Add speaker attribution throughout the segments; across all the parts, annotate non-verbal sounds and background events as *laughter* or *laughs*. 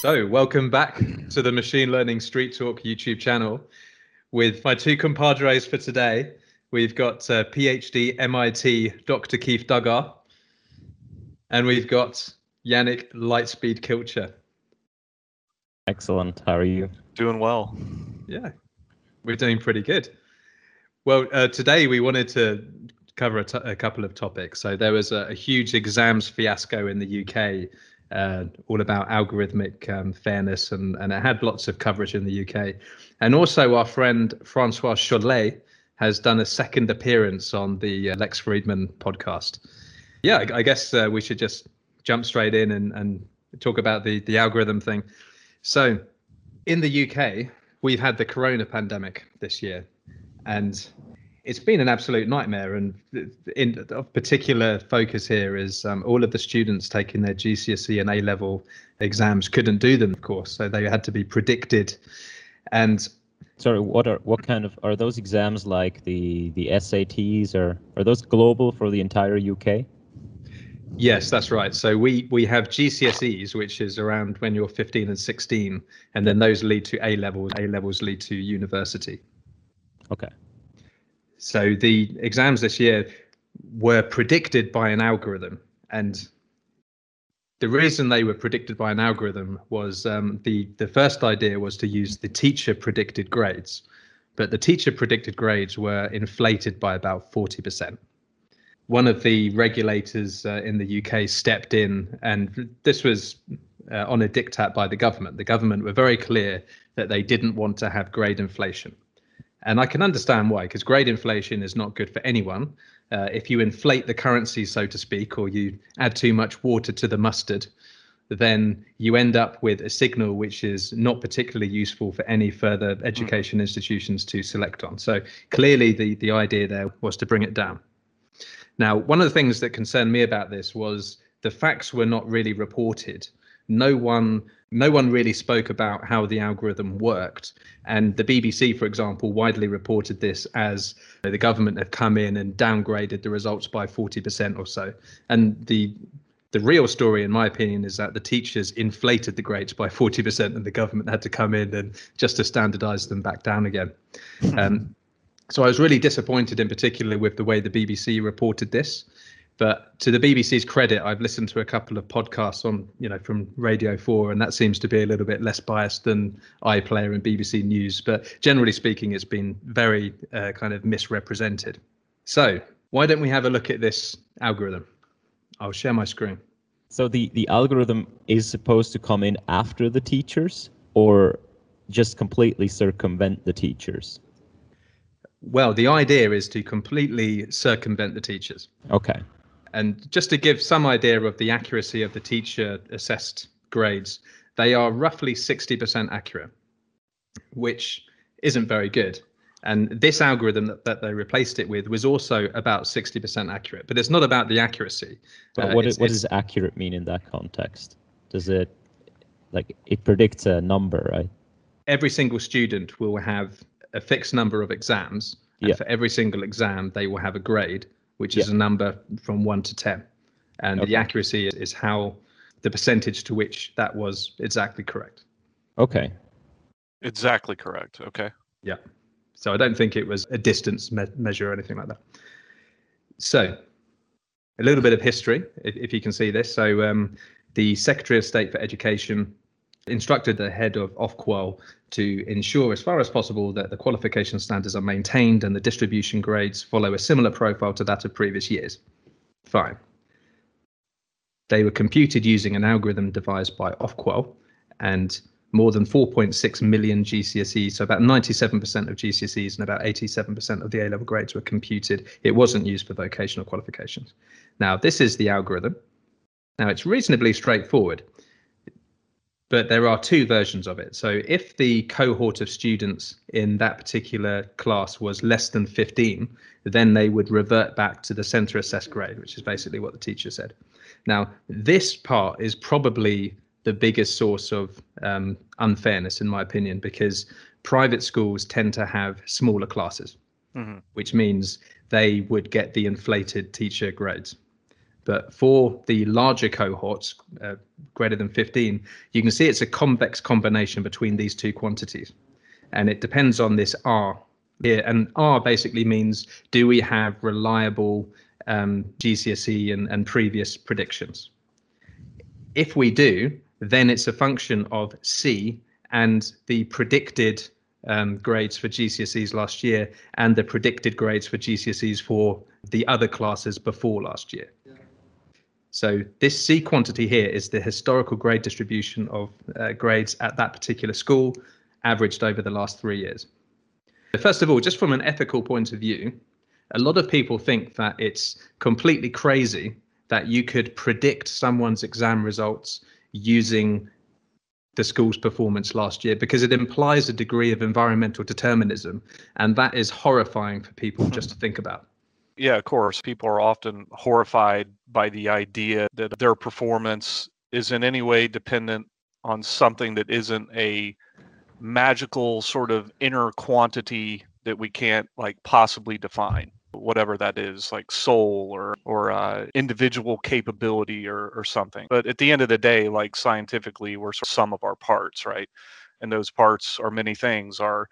Speaker 1: So, welcome back to the Machine Learning Street Talk YouTube channel with my two compadres for today. We've got uh, PhD MIT Dr. Keith Duggar, and we've got Yannic Lightspeed Kilcher.
Speaker 2: Excellent. How are you?
Speaker 3: Doing well.
Speaker 1: Yeah, we're doing pretty good. Well, uh, today we wanted to cover a, couple of topics. So there was a, a huge exams fiasco in the UK, uh, all about algorithmic um, fairness, and, and it had lots of coverage in the UK. And also, our friend Francois Chollet has done a second appearance on the uh, Lex Fridman podcast. Yeah, I, I guess uh, we should just jump straight in and, and talk about the, the algorithm thing. So, in the UK, we've had the corona pandemic this year, and it's been an absolute nightmare. And in of particular focus here is um, all of the students taking their GCSE and A level exams couldn't do them, of course, so they had to be predicted. And
Speaker 2: sorry, what are what kind of are those exams like the the SATs or are those global for the entire UK?
Speaker 1: Yes, that's right. So we we have GCSEs, which is around when you're 15 and 16, and then those lead to A levels. A levels lead to university.
Speaker 2: Okay.
Speaker 1: So the exams this year were predicted by an algorithm, and the reason they were predicted by an algorithm was um, the the first idea was to use the teacher predicted grades, but the teacher predicted grades were inflated by about 40%. One of the regulators uh, in the UK stepped in, and this was uh, on a diktat by the government. The government were very clear that they didn't want to have grade inflation. And I can understand why, because grade inflation is not good for anyone. Uh, if you inflate the currency, so to speak, or you add too much water to the mustard, then you end up with a signal which is not particularly useful for any further hmm. education institutions to select on. So clearly, the, the idea there was to bring it down. Now, one of the things that concerned me about this was the facts were not really reported. No one no one really spoke about how the algorithm worked. And the BBC, for example, widely reported this as the government had come in and downgraded the results by 40% or so. And the the real story, in my opinion, is that the teachers inflated the grades by 40%, and the government had to come in and just to standardize them back down again. Um, so I was really disappointed, in particular, with the way the BBC reported this. But to the BBC's credit, I've listened to a couple of podcasts on, you know, from Radio 4, and that seems to be a little bit less biased than iPlayer and BBC News. But generally speaking, it's been very uh, kind of misrepresented. So why don't we have a look at this algorithm? I'll share my screen.
Speaker 2: So the, the algorithm is supposed to come in after the teachers or just completely circumvent the teachers?
Speaker 1: Well, the idea is to completely circumvent the teachers.
Speaker 2: Okay.
Speaker 1: And just to give some idea of the accuracy of the teacher assessed grades, they are roughly 60% accurate, which isn't very good. And this algorithm that, that they replaced it with was also about 60% accurate, but it's not about the accuracy.
Speaker 2: But uh, what, what does accurate mean in that context? Does it, like, it predicts a number, right?
Speaker 1: Every single student will have a fixed number of exams. And yeah. for every single exam, they will have a grade which is a number from one to 10. And okay. the accuracy is how the percentage to which that was exactly correct.
Speaker 2: Okay.
Speaker 3: Exactly correct. Okay.
Speaker 1: Yeah. So I don't think it was a distance me- measure or anything like that. So a little bit of history, if, if you can see this. So um, the Secretary of State for Education instructed the head of Ofqual to ensure, as far as possible, that the qualification standards are maintained and the distribution grades follow a similar profile to that of previous years. Fine. They were computed using an algorithm devised by Ofqual, and more than 4.6 million GCSEs, so about 97% of GCSEs and about 87% of the A level grades were computed. It wasn't used for vocational qualifications. Now, this is the algorithm. Now, it's reasonably straightforward but there are two versions of it. So if the cohort of students in that particular class was less than 15, then they would revert back to the center assessed grade, which is basically what the teacher said. Now, this part is probably the biggest source of um, unfairness, in my opinion, because private schools tend to have smaller classes, mm-hmm. which means they would get the inflated teacher grades. But for the larger cohorts, uh, greater than 15, you can see it's a convex combination between these two quantities. And it depends on this R here. And R basically means do we have reliable um, GCSE and, and previous predictions? If we do, then it's a function of C and the predicted um, grades for GCSEs last year and the predicted grades for GCSEs for the other classes before last year. So this C quantity here is the historical grade distribution of uh, grades at that particular school, averaged over the last three years. First of all, just from an ethical point of view, a lot of people think that it's completely crazy that you could predict someone's exam results using the school's performance last year because it implies a degree of environmental determinism and that is horrifying for people just to think about
Speaker 3: yeah, of course, people are often horrified by the idea that their performance is in any way dependent on something that isn't a magical sort of inner quantity that we can't like possibly define whatever that is like soul or or uh, individual capability or or something. But at the end of the day like scientifically we're sum of our parts right? And those parts are many things. Are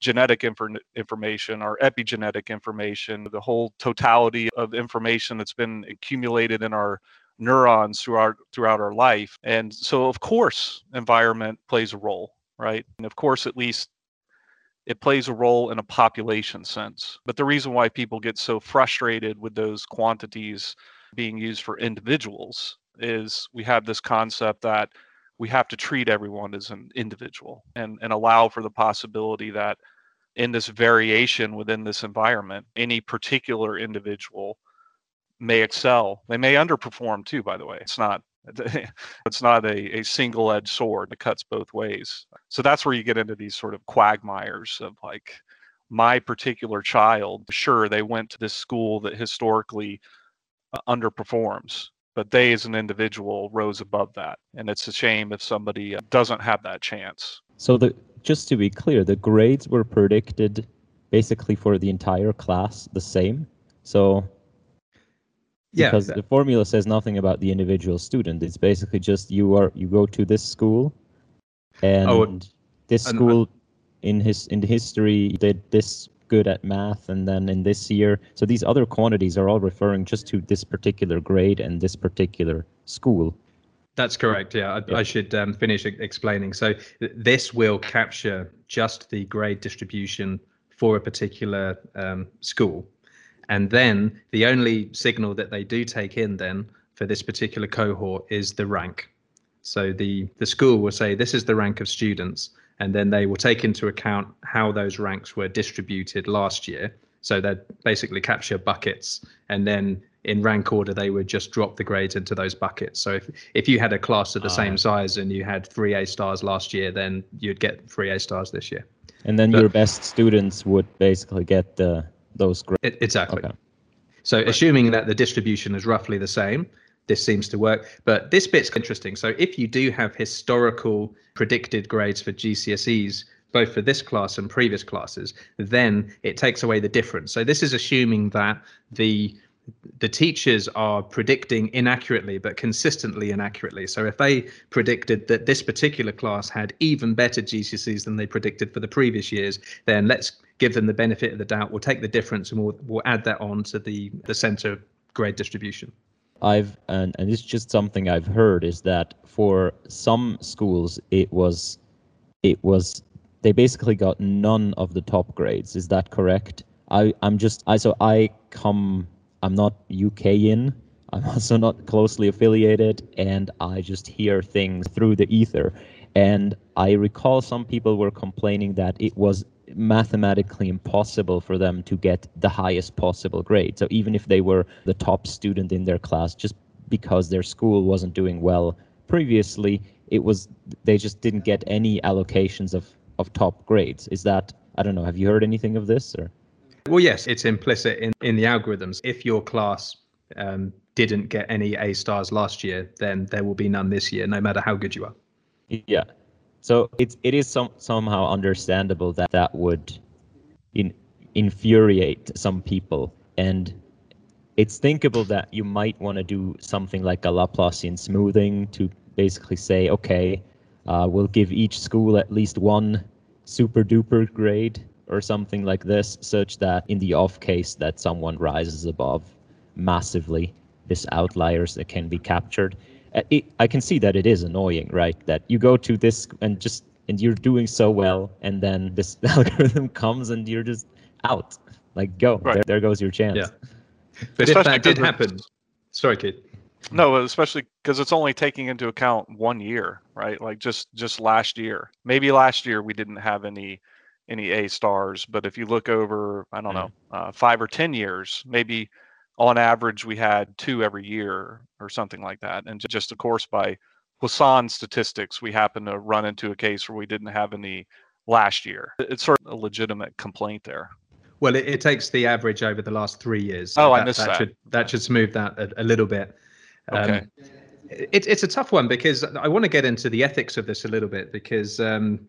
Speaker 3: genetic infor- information, our epigenetic information, the whole totality of information that's been accumulated in our neurons throughout throughout our life. And so of course environment plays a role, right? And of course at least it plays a role in a population sense. But the reason why people get so frustrated with those quantities being used for individuals is we have this concept that we have to treat everyone as an individual and, and allow for the possibility that in this variation within this environment, any particular individual may excel. They may underperform too, by the way. It's not *laughs* it's not a, a single edged sword that cuts both ways. So that's where you get into these sort of quagmires of like my particular child, sure, they went to this school that historically uh, underperforms but they as an individual rose above that and it's a shame if somebody uh, doesn't have that chance
Speaker 2: so the just to be clear the grades were predicted basically for the entire class the same. So yeah because the formula says nothing about the individual student. It's basically just you are you go to this school oh, and oh, this school uh, in his in history did this good at math and then in this year. So these other quantities are all referring just to this particular grade and this particular school
Speaker 1: that's correct yeah i, yeah. I should um, finish explaining so th- this will capture just the grade distribution for a particular um, school and then the only signal that they do take in then for this particular cohort is the rank so the the school will say this is the rank of students and then they will take into account how those ranks were distributed last year. So they basically capture buckets, and then in rank order they would just drop the grades into those buckets. So if if you had a class of the uh, same size and you had three A stars last year, then you'd get three A stars this year.
Speaker 2: And then but, your best students would basically get the those grades.
Speaker 1: Exactly. Okay. So right. assuming that the distribution is roughly the same, this seems to work. But this bit's interesting. So if you do have historical predicted grades for GCSEs, both for this class and previous classes, then it takes away the difference. So this is assuming that the the teachers are predicting inaccurately but consistently inaccurately. So if they predicted that this particular class had even better GCSEs than they predicted for the previous years, then let's give them the benefit of the doubt. We'll take the difference and we'll we'll add that on to the the center grade distribution.
Speaker 2: I've and, and it's just something I've heard is that for some schools it was it was they basically got none of the top grades. Is that correct? I I'm just I so I come I'm not UK in. I'm also not closely affiliated and I just hear things through the ether. And I recall some people were complaining that it was mathematically impossible for them to get the highest possible grade. So even if they were the top student in their class, just because their school wasn't doing well previously, it was they just didn't get any allocations of of top grades. Is that I don't know. Have you heard anything of this or?
Speaker 1: Well, yes, it's implicit in in the algorithms. If your class um, didn't get any A stars last year, then there will be none this year, no matter how good you are.
Speaker 2: Yeah, so it's it is some somehow understandable that that would in, infuriate some people, and it's thinkable that you might want to do something like a Laplacian smoothing to basically say, okay, uh, we'll give each school at least one super duper grade or something like this, such that in the off case that someone rises above massively, this outliers that can be captured. Uh, it, I can see that it is annoying, right? That you go to this and just and you're doing so well, and then this *laughs* algorithm comes and you're just out. Like go, right. there, there goes your chance.
Speaker 1: Yeah. But Especially if that did happen, sorry, kid.
Speaker 3: No, especially because it's only taking into account one year, right? Like just just last year. Maybe last year we didn't have any any A stars, but if you look over, I don't know, uh, five or ten years, maybe on average we had two every year or something like that. And just of course by Poisson statistics, we happen to run into a case where we didn't have any last year. It's sort of a legitimate complaint there.
Speaker 1: Well, it, it takes the average over the last three years.
Speaker 3: So oh, that, I missed that.
Speaker 1: That should, that should smooth that a, a little bit.
Speaker 3: Um, okay.
Speaker 1: It, it's a tough one because I want to get into the ethics of this a little bit because um,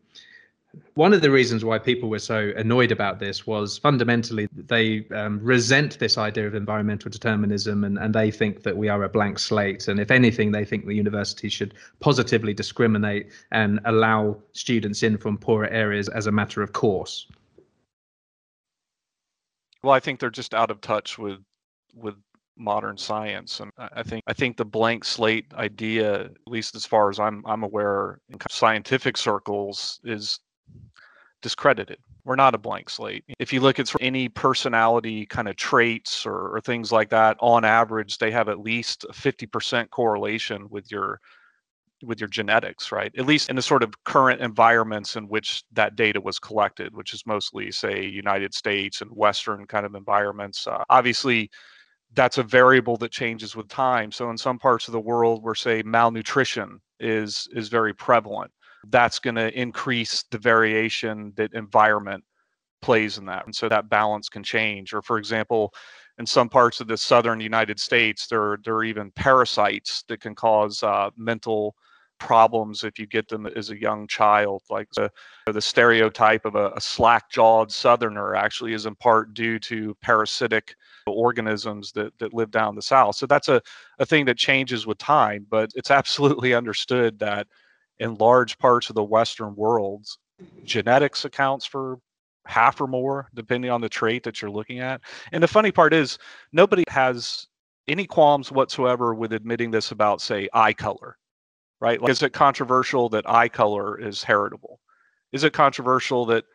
Speaker 1: one of the reasons why people were so annoyed about this was fundamentally they um, resent this idea of environmental determinism and, and they think that we are a blank slate. And if anything, they think the university should positively discriminate and allow students in from poorer areas as a matter of course.
Speaker 3: Well, I think they're just out of touch with with modern science, and I think I think the blank slate idea, at least as far as I'm I'm aware, in scientific circles, is discredited. We're not a blank slate. If you look at any personality kind of traits or, or things like that, on average, they have at least a 50% correlation with your with your genetics, right? At least in the sort of current environments in which that data was collected, which is mostly, say, United States and Western kind of environments. Uh, obviously, that's a variable that changes with time. So in some parts of the world where, say, malnutrition is is very prevalent, that's going to increase the variation that environment plays in that, and so that balance can change. Or, for example, in some parts of the southern United States, there there are even parasites that can cause uh, mental problems if you get them as a young child. Like the, the stereotype of a, a slack jawed southerner actually is in part due to parasitic organisms that, that live down the south. So that's a, a thing that changes with time, but it's absolutely *laughs* understood that in large parts of the Western world, genetics accounts for half or more, depending on the trait that you're looking at. And the funny part is, nobody has any qualms whatsoever with admitting this about, say, eye color right? Like, is it controversial that eye color is heritable? Is it controversial that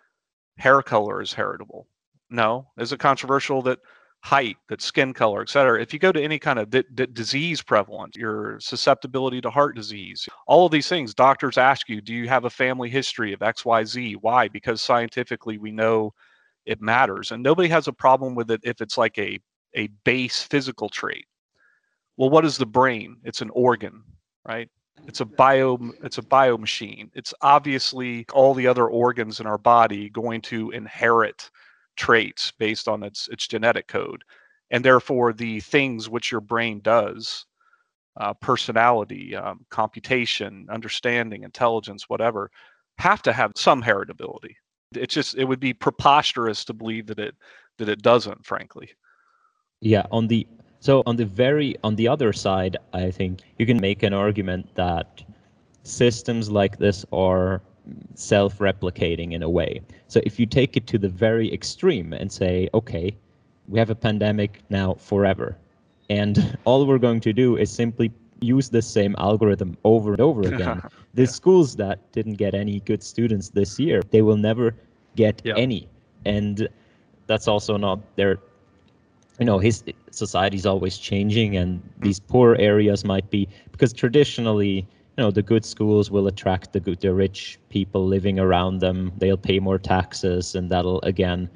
Speaker 3: hair color is heritable? No. Is it controversial that height, that skin color, et cetera? If you go to any kind of d- d- disease prevalence, your susceptibility to heart disease, all of these things, doctors ask you, do you have a family history of X, Y, Z? Why? Because scientifically we know it matters, and nobody has a problem with it if it's like a a base physical trait. Well, what is the brain? It's an organ, right? it's a bio it's a bio machine it's obviously all the other organs in our body going to inherit traits based on its its genetic code and therefore the things which your brain does uh, personality um, computation understanding intelligence whatever have to have some heritability. It's just it would be preposterous to believe that it that it doesn't frankly.
Speaker 2: Yeah on the so on the very on the other side, I think you can make an argument that systems like this are self-replicating in a way. So if you take it to the very extreme and say, okay, we have a pandemic now forever, and *laughs* all we're going to do is simply use the same algorithm over and over again. *laughs* the yeah. schools that didn't get any good students this year, they will never get yeah. any. And that's also not their you know his society is always changing and mm. these poor areas might be because traditionally you know the good schools will attract the good the rich people living around them. They'll pay more taxes and that'll again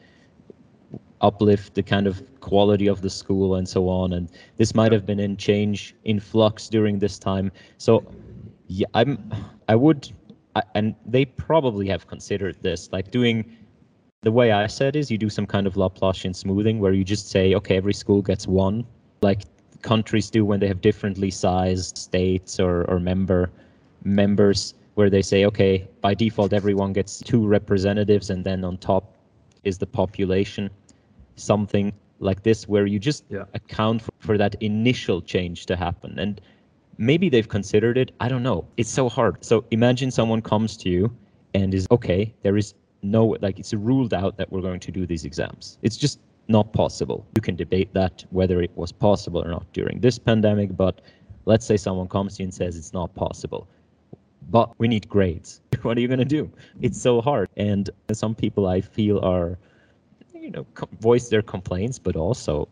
Speaker 2: uplift the kind of quality of the school and so on. And this might have been in change in flux during this time. So yeah i'm i would I, and they probably have considered this like doing the way I said is you do some kind of Laplacian smoothing where you just say, okay, every school gets one, like countries do when they have differently sized states or, or member members, where they say, okay, by default everyone gets two representatives, and then on top is the population, something like this where you just
Speaker 1: Yeah.
Speaker 2: account for, for that initial change to happen. And maybe they've considered it. I don't know. It's so hard. So imagine someone comes to you and is okay there is no like it's ruled out that we're going to do these exams. It's just not possible. You can debate that whether it was possible or not during this pandemic but let's say someone comes to you and says it's not possible. But we need grades. *laughs* What are you going to do? It's so hard. And some people i feel are you know co- voice their complaints but also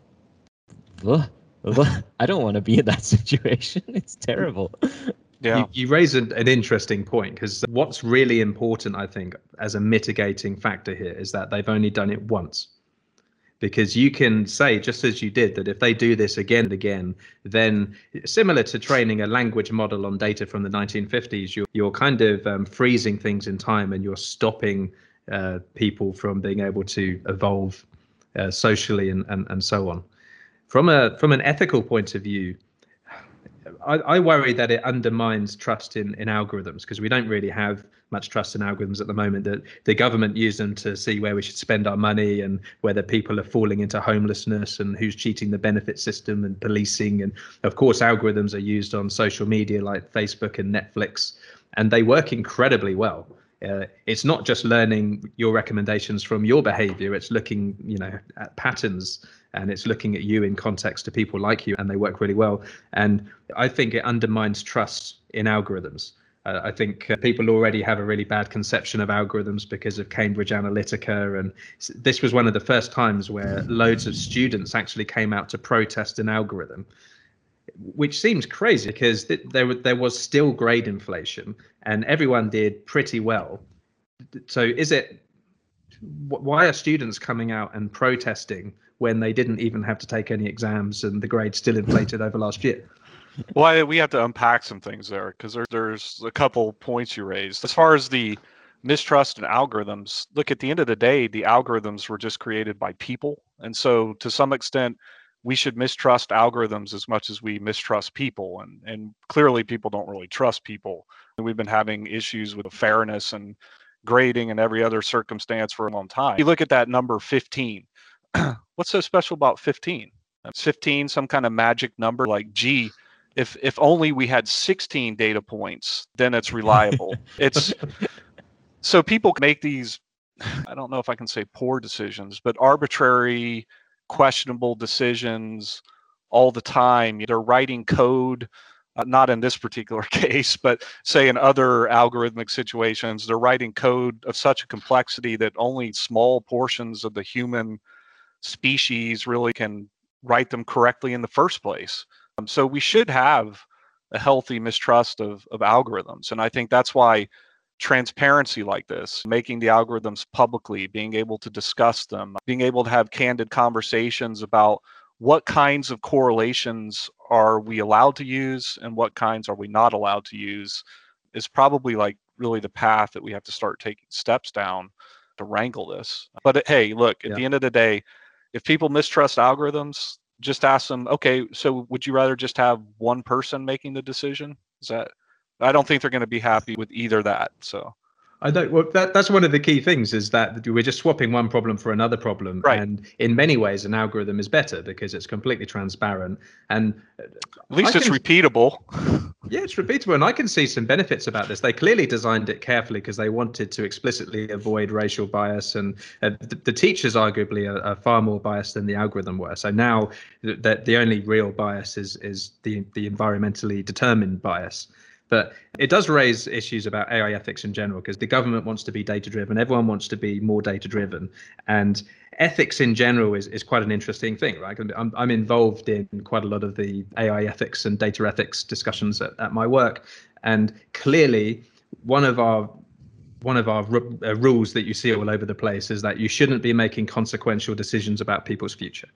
Speaker 2: ugh, ugh, i don't want to be in that *laughs* situation. It's terrible.
Speaker 3: Yeah.
Speaker 1: You, you raise an, an interesting point because what's really important, I think, as a mitigating factor here is that they've only done it once. Because you can say, just as you did, that if they do this again and again, then similar to training a language model on data from the 1950s, you're, you're kind of um, freezing things in time and you're stopping uh, people from being able to evolve uh, socially and, and, and so on. From a from an ethical point of view, I, I worry that it undermines trust in, in algorithms because we don't really have much trust in algorithms at the moment. That the government use them to see where we should spend our money and whether people are falling into homelessness and who's cheating the benefit system and policing. And of course, algorithms are used on social media like Facebook and Netflix, and they work incredibly well. Uh, it's not just learning your recommendations from your behavior it's looking you know at patterns and it's looking at you in context to people like you and they work really well and i think it undermines trust in algorithms uh, i think uh, people already have a really bad conception of algorithms because of cambridge analytica and this was one of the first times where loads of students actually came out to protest an algorithm which seems crazy because th- there there was still grade inflation and everyone did pretty well. So is it why are students coming out and protesting when they didn't even have to take any exams and the grades still inflated over last year?
Speaker 3: Well, we have to unpack some things there because there, there's a couple points you raised. As far as the mistrust in algorithms, look, at the end of the day, the algorithms were just created by people. And so, to some extent, we should mistrust algorithms as much as we mistrust people. And, and clearly, people don't really trust people. And we've been having issues with fairness and grading and every other circumstance for a long time. You look at that number 15. *clears throat* What's so special about 15? 15 some kind of magic number? Like, gee, if if only we had 16 data points then it's reliable. *laughs* It's so people make these *sighs* i don't know if i can say poor decisions but arbitrary questionable decisions all the time. They're writing code uh, not in this particular *laughs* case but say in other algorithmic situations they're writing code of such a complexity that only small portions of the human species really can write them correctly in the first place um, so we should have a healthy mistrust of, of algorithms. And I think that's why transparency like this, making the algorithms publicly, being able to discuss them, being able to have candid conversations about what kinds of correlations are we allowed to use and what kinds are we not allowed to use is probably like really the path that we have to start taking steps down to wrangle this. But hey, look, at
Speaker 1: Yeah.
Speaker 3: the end of the day, if people mistrust algorithms, just ask them, okay, so would you rather just have one person making the decision? Is that I don't think they're going to be happy with either that. So
Speaker 1: I don't. Well, that, that's one of the key things is that we're just swapping one problem for another problem,
Speaker 3: Right.
Speaker 1: and in many ways, an algorithm is better because it's completely transparent and
Speaker 3: at least
Speaker 1: I
Speaker 3: it's
Speaker 1: can-
Speaker 3: repeatable. *laughs*
Speaker 1: Yeah, it's repeatable, and I can see some benefits about this. They clearly designed it carefully because they wanted to explicitly avoid racial bias, and uh, the, the teachers arguably are, are far more biased than the algorithm were. So now, that the only real bias is is the the environmentally determined bias. But it does raise issues about AI ethics in general because the government wants to be data driven, everyone wants to be more data driven, and ethics in general is, is quite an interesting thing, right? I'm, I'm involved in quite a lot of the AI ethics and data ethics discussions at, at my work, and clearly one of our one of our ru- uh, rules that you see all over the place is that you shouldn't be making consequential decisions about people's future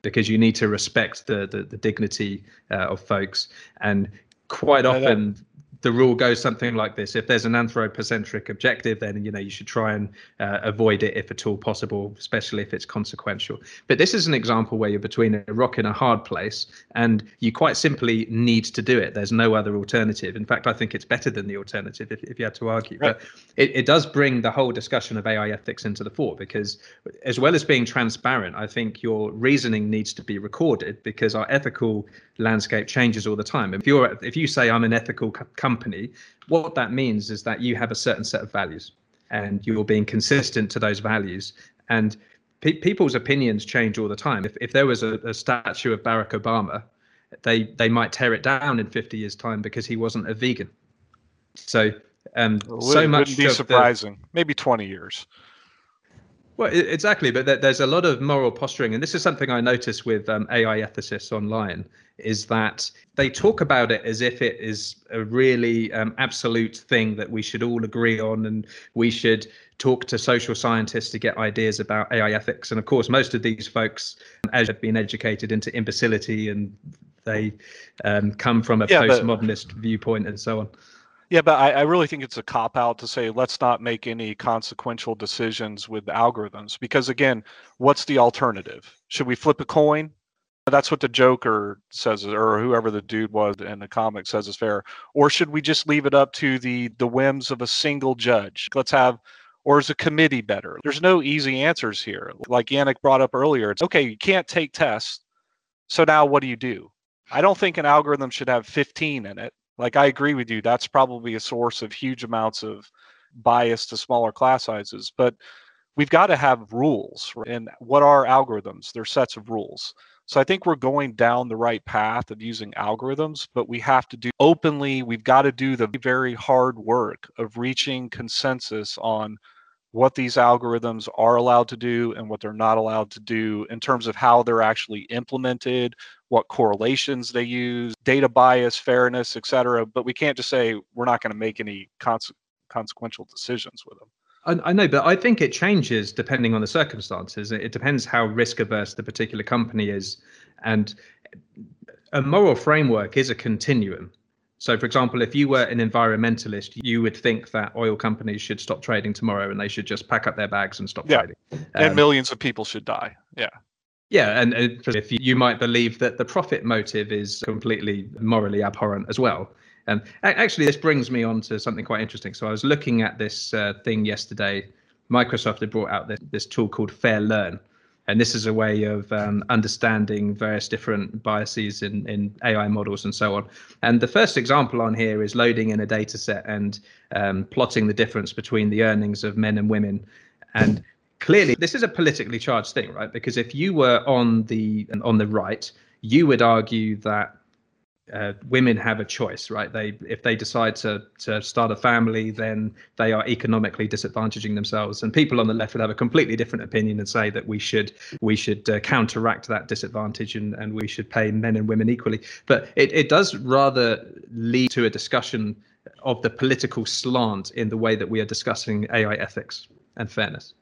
Speaker 1: because you need to respect the the, the dignity uh, of folks and quite often the rule goes something like this: if there's an anthropocentric objective, then you know you should try and uh, avoid it if at all possible, especially if it's consequential. But this is an example where you're between a rock and a hard place, and you quite simply need to do it. There's no other alternative. In fact, I think it's better than the alternative if, if you had to argue. Right. But it, it does bring the whole discussion of AI ethics into the fore because, as well as being transparent, I think your reasoning needs to be recorded because our ethical landscape changes all the time. If you're if you say I'm an ethical co- company, what that means is that you have a certain set of values and you're being consistent to those values. And pe- people's opinions change all the time. If if there was a, a statue of Barack Obama, they they might tear it down in 50 years time because he wasn't a vegan. So um, so much
Speaker 3: wouldn't be surprising. The, Maybe 20 years.
Speaker 1: Well, exactly, but there's a lot of moral posturing, and this is something I notice with um, AI ethicists online, is that they talk about it as if it is a really um, absolute thing that we should all agree on, and we should talk to social scientists to get ideas about AI ethics. And of course, most of these folks have been educated into imbecility, and they um, come from a yeah, postmodernist but- viewpoint, and so on.
Speaker 3: Yeah, but I, I, really think it's a cop out to say let's not make any consequential decisions with algorithms because again, what's the alternative? Should we flip a coin? That's what the Joker says, or whoever the dude was in the comic says is fair. Or should we just leave it up to the the whims of a single judge? Let's have, or is a committee better? There's no easy answers here. Like Yannic brought up earlier, it's okay. You can't take tests, so now what do you do? I don't think an algorithm should have 15 in it. Like I agree with you, that's probably a source of huge amounts of bias to smaller class sizes. But we've got to have rules. And what are algorithms? They're sets of rules. So I think we're going down the right path of using algorithms, but we have to do openly, we've got to do the very hard work of reaching consensus on what these algorithms are allowed to do and what they're not allowed to do in terms of how they're actually implemented, what correlations they use, data bias, fairness, et cetera. But we can't just say we're not going to make any cons- consequential decisions with them.
Speaker 1: I, I know, but I think it changes depending on the circumstances. It depends how risk averse the particular company is. And a moral framework is a continuum. So, for example, if you were an environmentalist, you would think that oil companies should stop trading tomorrow and they should just pack up their bags and stop
Speaker 3: yeah.
Speaker 1: trading.
Speaker 3: and um, millions of people should die. Yeah.
Speaker 1: Yeah, and if you might believe that the profit motive is completely morally abhorrent as well. And actually, this brings me on to something quite interesting. So I was looking at this uh, thing yesterday. Microsoft had brought out this, this tool called Fairlearn, and this is a way of um, understanding various different biases in, in AI models and so on. And the first example on here is loading in a data set and um, plotting the difference between the earnings of men and women. And clearly this is a politically charged thing right because if you were on the on the right you would argue that uh, women have a choice right? They if they decide to to start a family then they are economically disadvantaging themselves. And people on the left would have a completely different opinion and say that we should we should uh, counteract that disadvantage and and we should pay men and women equally. But it, it does rather lead to a discussion of the political slant in the way that we are discussing ai ethics and fairness.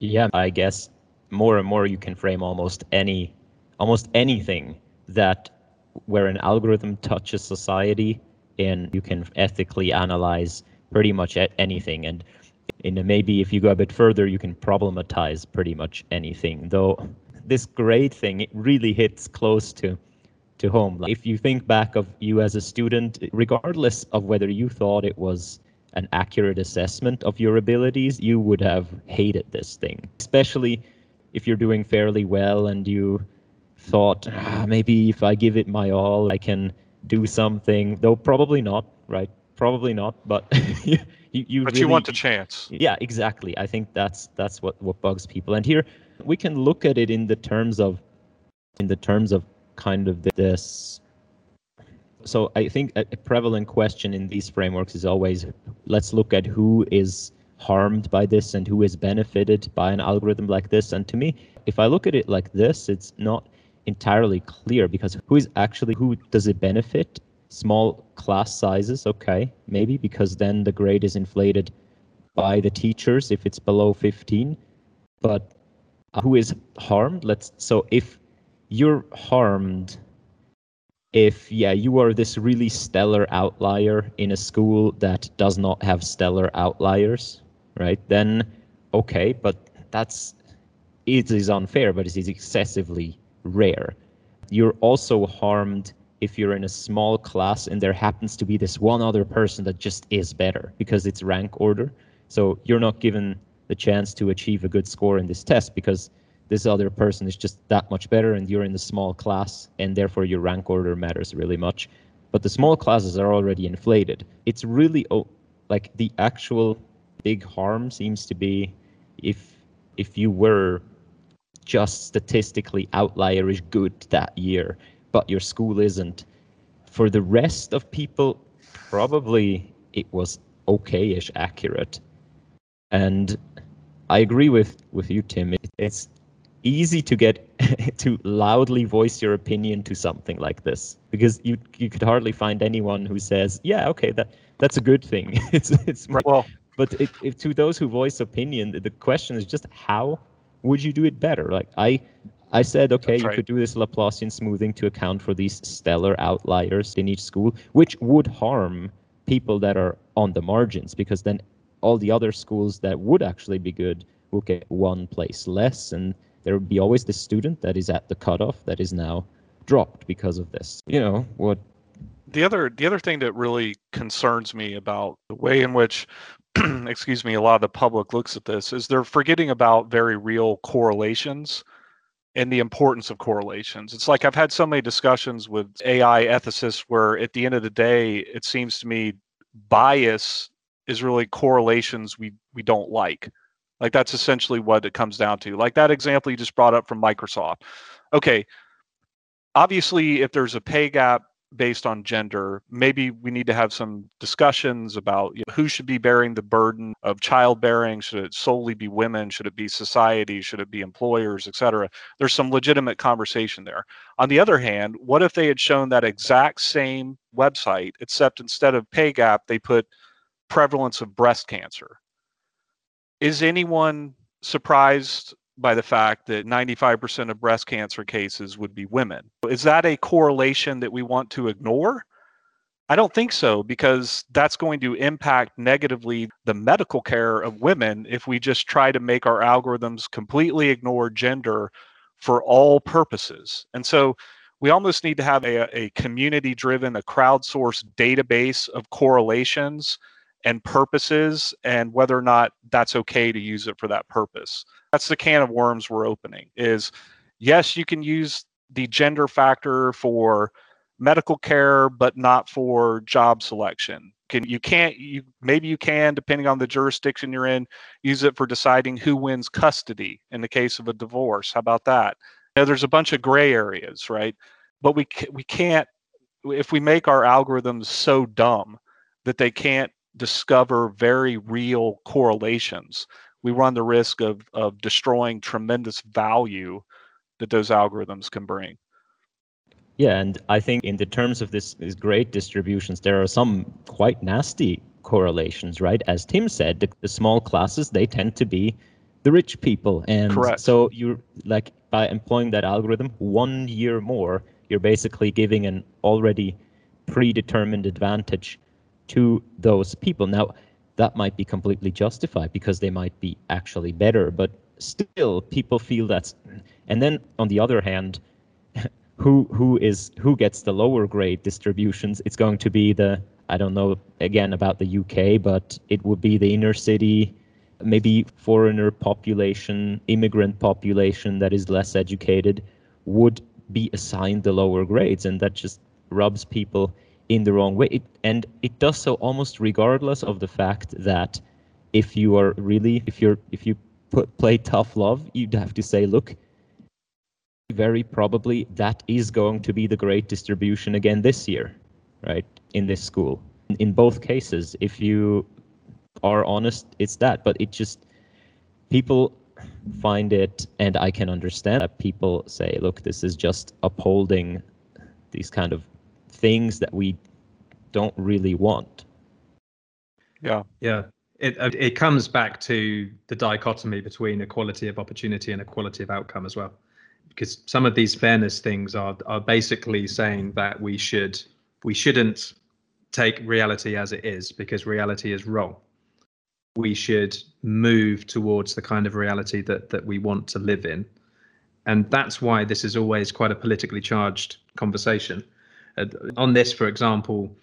Speaker 2: Yeah, I guess more and more you can frame almost any almost anything that where an algorithm touches society and you can ethically analyze pretty much anything. And and maybe if you go a bit further you can problematize pretty much anything. Though this grade thing it really hits close to to home. Like if you think back of you as a student regardless of whether you thought it was an accurate assessment of your abilities, you would have hated this thing. Especially if you're doing fairly well and you thought, ah, maybe if I give it my all, I can do something. Though probably not, right? Probably not. But *laughs* you, you,
Speaker 3: but
Speaker 2: really,
Speaker 3: you want a chance.
Speaker 2: Yeah, exactly. I think that's that's what what bugs people. And here we can look at it in the terms of in the terms of kind of this so I think a, a prevalent question in these frameworks is always let's look at who is harmed by this and who is benefited by an algorithm like this. And to me, if I look at it like this, it's not entirely clear because who is actually who does it benefit? Small class sizes, okay, maybe because then the grade is inflated by the teachers if it's below 15. But uh, who is harmed? Let's so if you're harmed if yeah you are this really stellar outlier in a school that does not have stellar outliers right then okay but that's it is unfair but it is excessively rare. You're also harmed if you're in a small class and there happens to be this one other person that just is better because it's rank order. So you're not given the chance to achieve a good score in this test because this other person is just that much better and you're in the small class and therefore your rank order matters really much. But the small classes are already inflated. It's really oh, like the actual big harm seems to be if if you were just statistically outlierish good that year but your school isn't. For the rest of people probably it was okay-ish accurate. And i agree with with you tim. It, it's easy to get *laughs* to loudly voice your opinion to something like this because you you could hardly find anyone who says yeah okay that that's a good thing. *laughs* It's it's
Speaker 3: Right, Well,
Speaker 2: but it, if to those who voice opinion the question is just how would you do it better? Like i i said okay you could do this laplacian smoothing to account for these stellar outliers in each school which would harm people that are on the margins because then all the other schools that would actually be good will get one place less and there would be always the student that is at the cutoff that is now dropped because of this. You know what
Speaker 3: the other the other thing that really concerns me about the way in which *clears throat* excuse me a lot of the public looks at this is they're forgetting about very real correlations and the importance of correlations. It's like i've had so many discussions with ai ethicists where at the end of the day it seems to me bias is really correlations we we don't like. Like that's essentially what it comes down to. Like that example you just brought up from microsoft. Okay obviously if there's a pay gap based on gender maybe we need to have some discussions about you know, who should be bearing the burden of childbearing. Should it solely be women? Should it be society? Should it be employers et cetera? There's some legitimate conversation there. On the other hand what if they had shown that exact same website except instead of pay gap they put prevalence of breast cancer? Is anyone surprised by the fact that 95% of breast cancer cases would be women. Is that a correlation that we want to ignore? I don't think so because that's going to impact negatively the medical care of women if we just try to make our algorithms completely ignore gender for all purposes. And so we almost need to have a, a community driven, a crowdsourced database of correlations and purposes and whether or not that's okay to use it for that purpose that's the can of worms we're opening is yes you can use the gender factor for medical care but not for job selection. Can you can't you maybe you can depending on the jurisdiction you're in use it for deciding who wins custody in the case of a divorce. How about that? Now, there's a bunch of gray areas right? But we we can't if we make our algorithms so dumb that they can't discover very real correlations we run the risk of of destroying tremendous value that those algorithms can bring
Speaker 2: Yeah, and I think in the terms of this, these great distributions, there are some quite nasty correlations, right? As Tim said, the, the small classes they tend to be the rich people, and
Speaker 3: Correct.
Speaker 2: so you're like by employing that algorithm one year more, you're basically giving an already predetermined advantage to those people. Now, that might be completely justified because they might be actually better, but still, people feel that's. And then on the other hand, *laughs* who who is who gets the lower grade distributions it's going to be the i don't know again about the uk but it would be the inner city maybe foreigner population immigrant population that is less educated would be assigned the lower grades and that just rubs people in the wrong way it, and it does so almost regardless of the fact that if you are really if you're if you put play tough love you'd have to say look very probably that is going to be the great distribution again this year, right? In this school. In both cases, if you are honest, it's that. But it just, people find it, and I can understand that people say, look, this is just upholding these kind of things that we don't really want.
Speaker 3: yeah
Speaker 1: Yeah, it uh, it comes back to the dichotomy between equality of opportunity and equality of outcome as well. because some of these fairness things are are basically saying that we should we shouldn't take reality as it is because reality is wrong. We should move towards the kind of reality that that we want to live in, and that's why this is always quite a politically charged conversation. On this, for example,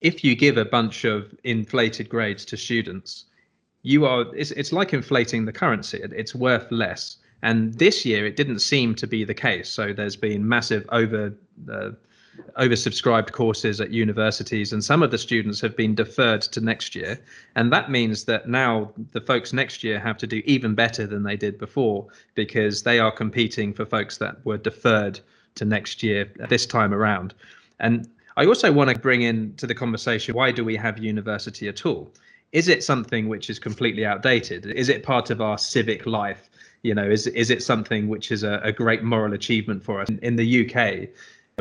Speaker 1: if you give a bunch of inflated grades to students, you are it's, it's like inflating the currency. It's worth less. And this year, it didn't seem to be the case. So there's been massive over uh, oversubscribed courses at universities, and some of the students have been deferred to next year. And that means that now the folks next year have to do even better than they did before because they are competing for folks that were deferred to next year this time around. And I also want to bring into the conversation why do we have university at all? Is it something which is completely outdated? Is it part of our civic life? You know, is is it something which is a, a great moral achievement for us? In the UK,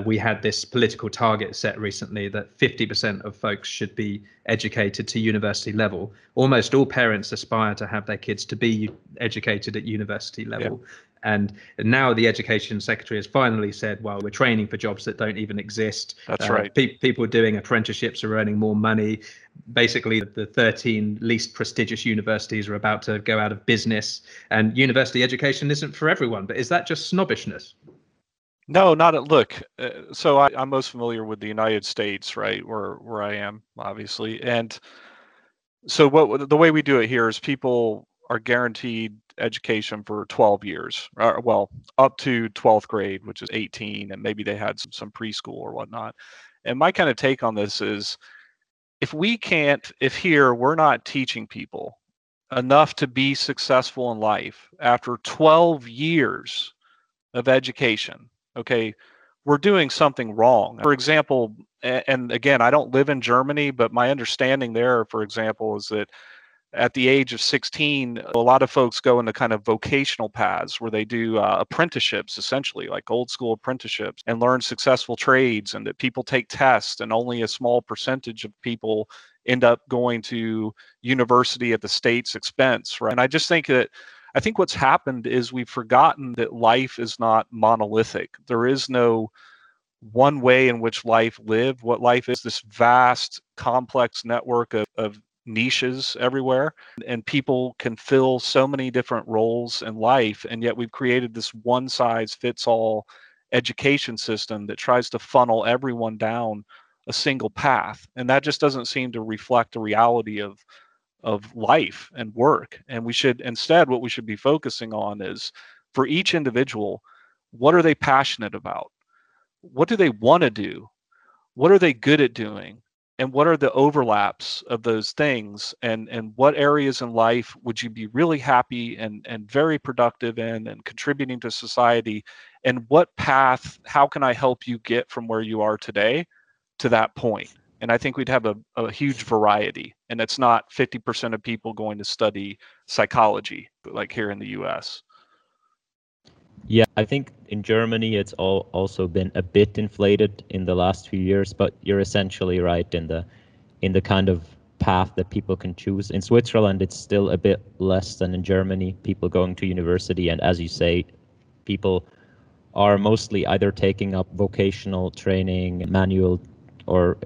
Speaker 1: we had this political target set recently that 50% of folks should be educated to university level. Almost all parents aspire to have their kids to be educated at university level. Yeah. And now the education secretary has finally said, well, we're training for jobs that don't even exist.
Speaker 3: That's uh, right.
Speaker 1: Pe- people doing apprenticeships are earning more money. Basically, the 13 least prestigious universities are about to go out of business. And university education isn't for everyone. But is that just snobbishness?
Speaker 3: No, not at look. Uh, so I, am most familiar with the United States, right, where where I am, obviously, and so what the way we do it here is people are guaranteed education for 12 years, or, well, up to 12th grade, which is 18, and maybe they had some, some preschool or whatnot. And my kind of take on this is, if we can't, if here we're not teaching people enough to be successful in life after 12 years of education okay, we're doing something wrong. For example, and again, I don't live in Germany, but my understanding there, for example, is that at the age of 16, a lot of folks go into kind of vocational paths where they do uh, apprenticeships, essentially like old school apprenticeships, and learn successful trades, and that people take tests, and only a small percentage of people end up going to university at the state's expense, right? And I just think that I think what's happened is we've forgotten that life is not monolithic. There is no one way in which life lived. What life is this vast, complex network of, of niches everywhere, and people can fill so many different roles in life. And yet we've created this one size fits all education system that tries to funnel everyone down a single path. And that just doesn't seem to reflect the reality of of life and work. And we should instead, what we should be focusing on is for each individual, what are they passionate about? What do they want to do? What are they good at doing? And what are the overlaps of those things? And, and what areas in life would you be really happy and, and very productive in and contributing to society? And what path, how can I help you get from where you are today to that point? and I think we'd have a, a huge variety. And it's not 50% of people going to study psychology, like here in the US.
Speaker 2: Yeah, I think in Germany it's all also been a bit inflated in the last few years, but you're essentially right in the in the kind of path that people can choose. In Switzerland, it's still a bit less than in Germany. People going to university, and as you say, people are mostly either taking up vocational training, manual or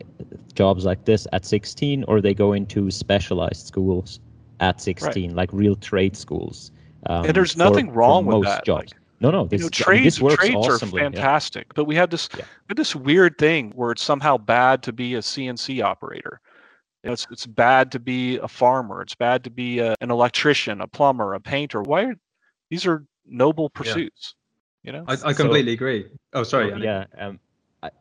Speaker 2: jobs like this at 16 or they go into specialized schools at 16 right. like real trade schools
Speaker 3: um, and there's nothing for, wrong for with that jobs. Like,
Speaker 2: no no
Speaker 3: this, you know, trades, I mean, trades awesomely, are fantastic yeah. but we have this yeah. we have this weird thing where it's somehow bad to be a cnc operator you know, it's, it's bad to be a farmer it's bad to be a, an electrician a plumber a painter why are these are noble pursuits yeah. you know
Speaker 1: i, I completely so, agree oh sorry
Speaker 2: yeah um, I,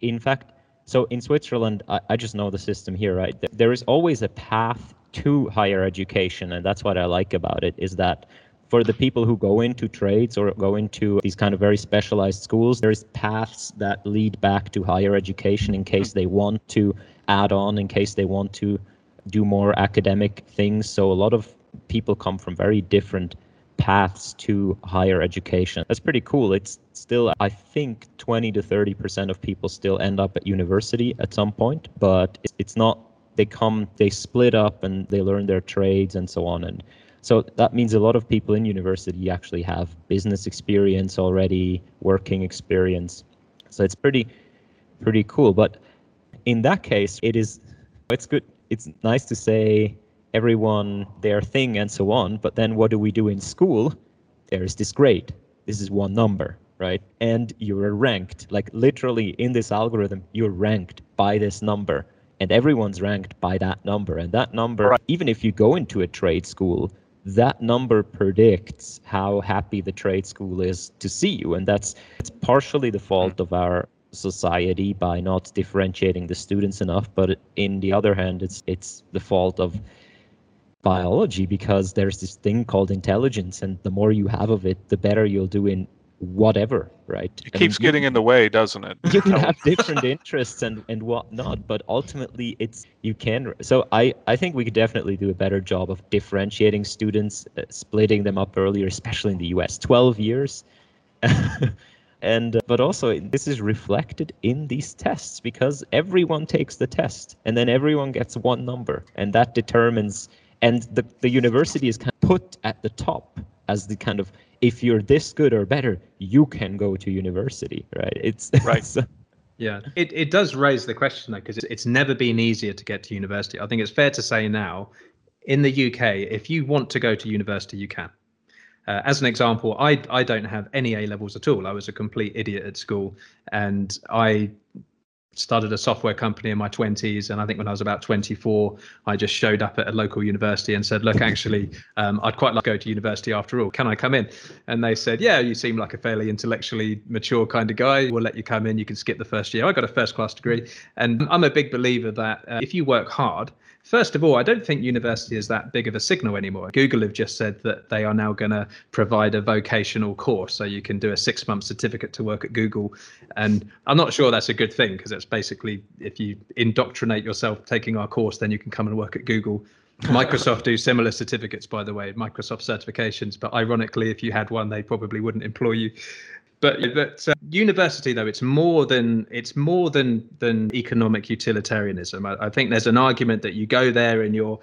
Speaker 2: in fact so in Switzerland, I, I just know the system here, right? There is always a path to higher education, and that's what I like about it. Is that for the people who go into trades or go into these kind of very specialized schools, there's paths that lead back to higher education in case they want to add on, in case they want to do more academic things. So a lot of people come from very different paths to higher education. That's pretty cool. It's still, I think, 20 to 30% of people still end up at university at some point, but it's not, they come, they split up and they learn their trades and so on. And So that means a lot of people in university actually have business experience already, working experience. So it's pretty pretty cool. But in that case, it is it's good. It's nice to say everyone their thing and so on. But then what do we do in school? There is this grade. This is one number, right? And you're ranked, like literally in this algorithm, you're ranked by this number. And everyone's ranked by that number. And that number, right. even if you go into a trade school, that number predicts how happy the trade school is to see you and that's it's partially the fault mm. of our society by not differentiating the students enough but in the other hand it's it's the fault of biology because there's this thing called intelligence and the more you have of it the better you'll do in whatever, right?
Speaker 3: It keeps getting in the way, doesn't it?
Speaker 2: You can *laughs* have different interests and and whatnot, but ultimately, it's you can. So I I think we could definitely do a better job of differentiating students, uh, splitting them up earlier, especially in the U.S. Twelve years. *laughs* and uh, but also this is reflected in these tests because everyone takes the test and then everyone gets one number and that determines and the, the university is kind of put at the top as the kind of if you're this good or better, you can go to university, right? It's *laughs*
Speaker 3: right.
Speaker 1: so, yeah, it, it does raise the question though, because it's never been easier to get to university. I think it's fair to say now, in the UK, if you want to go to university, you can. Uh, as an example, I I don't have any A levels at all. I was a complete idiot at school, and I started a software company in my 20s and i think when i was about 24 i just showed up at a local university and said look actually *laughs* um, i'd quite like to go to university after all. Can i come in? And they said yeah you seem like a fairly intellectually mature kind of guy. We'll let you come in. You can skip the first year. I got a first class degree. And i'm a big believer that uh, if you work hard First of all, I don't think university is that big of a signal anymore. Google have just said that they are now going to provide a vocational course, so you can do a six-month certificate to work at Google. And I'm not sure that's a good thing because it's basically if you indoctrinate yourself taking our course, then you can come and work at Google. *laughs* Microsoft do similar certificates, by the way, Microsoft certifications. But ironically, if you had one, they probably wouldn't employ you. But, but uh, university, though, it's more than it's more than than economic utilitarianism. I, I think there's an argument that you go there and you're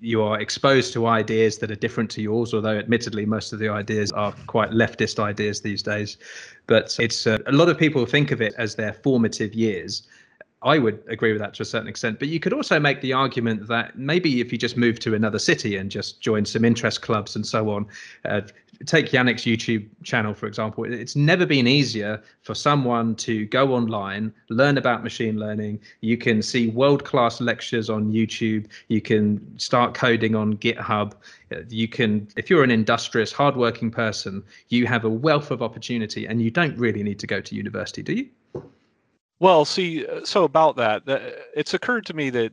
Speaker 1: you are exposed to ideas that are different to yours, although admittedly most of the ideas are quite leftist ideas these days. But it's uh, a lot of people think of it as their formative years. I would agree with that to a certain extent. But you could also make the argument that maybe if you just move to another city and just join some interest clubs and so on, uh, take Yannic's YouTube channel, for example, it's never been easier for someone to go online, learn about machine learning. You can see world class lectures on YouTube. You can start coding on GitHub. You can, if you're an industrious, hardworking person, you have a wealth of opportunity and you don't really need to go to university, do you?
Speaker 3: Well, see, uh, so about that, it's occurred to me that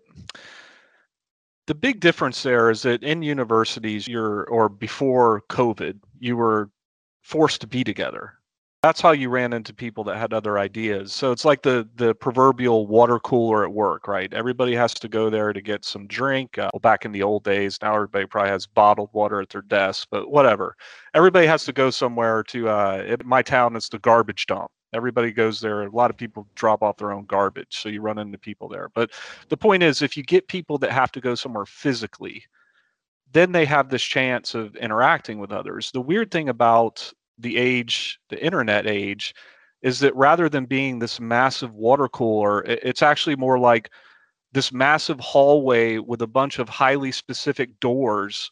Speaker 3: the big difference there is that in universities, you're or before COVID, you were forced to be together. That's how you ran into people that had other ideas. So it's like the the proverbial water cooler at work, right? Everybody has to go there to get some drink. Uh, well, back in the old days, now everybody probably has bottled water at their desk, but whatever. Everybody has to go somewhere to. Uh, my town, it's the garbage dump Everybody goes there. A lot of people drop off their own garbage, so you run into people there. But the point is, if you get people that have to go somewhere physically, then they have this chance of interacting with others. The weird thing about the age, the internet age, is that rather than being this massive water cooler, it's actually more like this massive hallway with a bunch of highly specific doors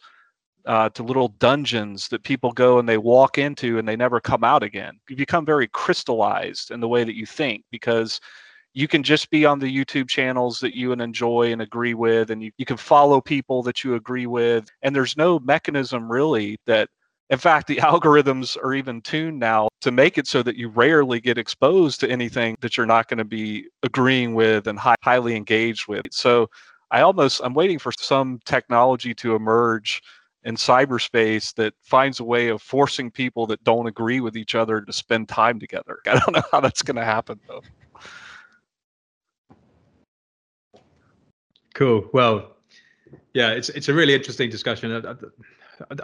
Speaker 3: uh, to little dungeons that people go and they walk into and they never come out again. You become very crystallized in the way that you think because you can just be on the YouTube channels that you enjoy and agree with, and you, you can follow people that you agree with. And there's no mechanism really that, in fact, the *laughs* algorithms are even tuned now to make it so that you rarely get exposed to anything that you're not going to be agreeing with and high, highly engaged with. So I almost, I'm waiting for some technology to emerge in cyberspace that finds a way of forcing people that don't agree with each other to spend time together. *laughs* I don't know how that's going to happen though.
Speaker 1: Cool. Well, yeah, it's it's a really interesting discussion.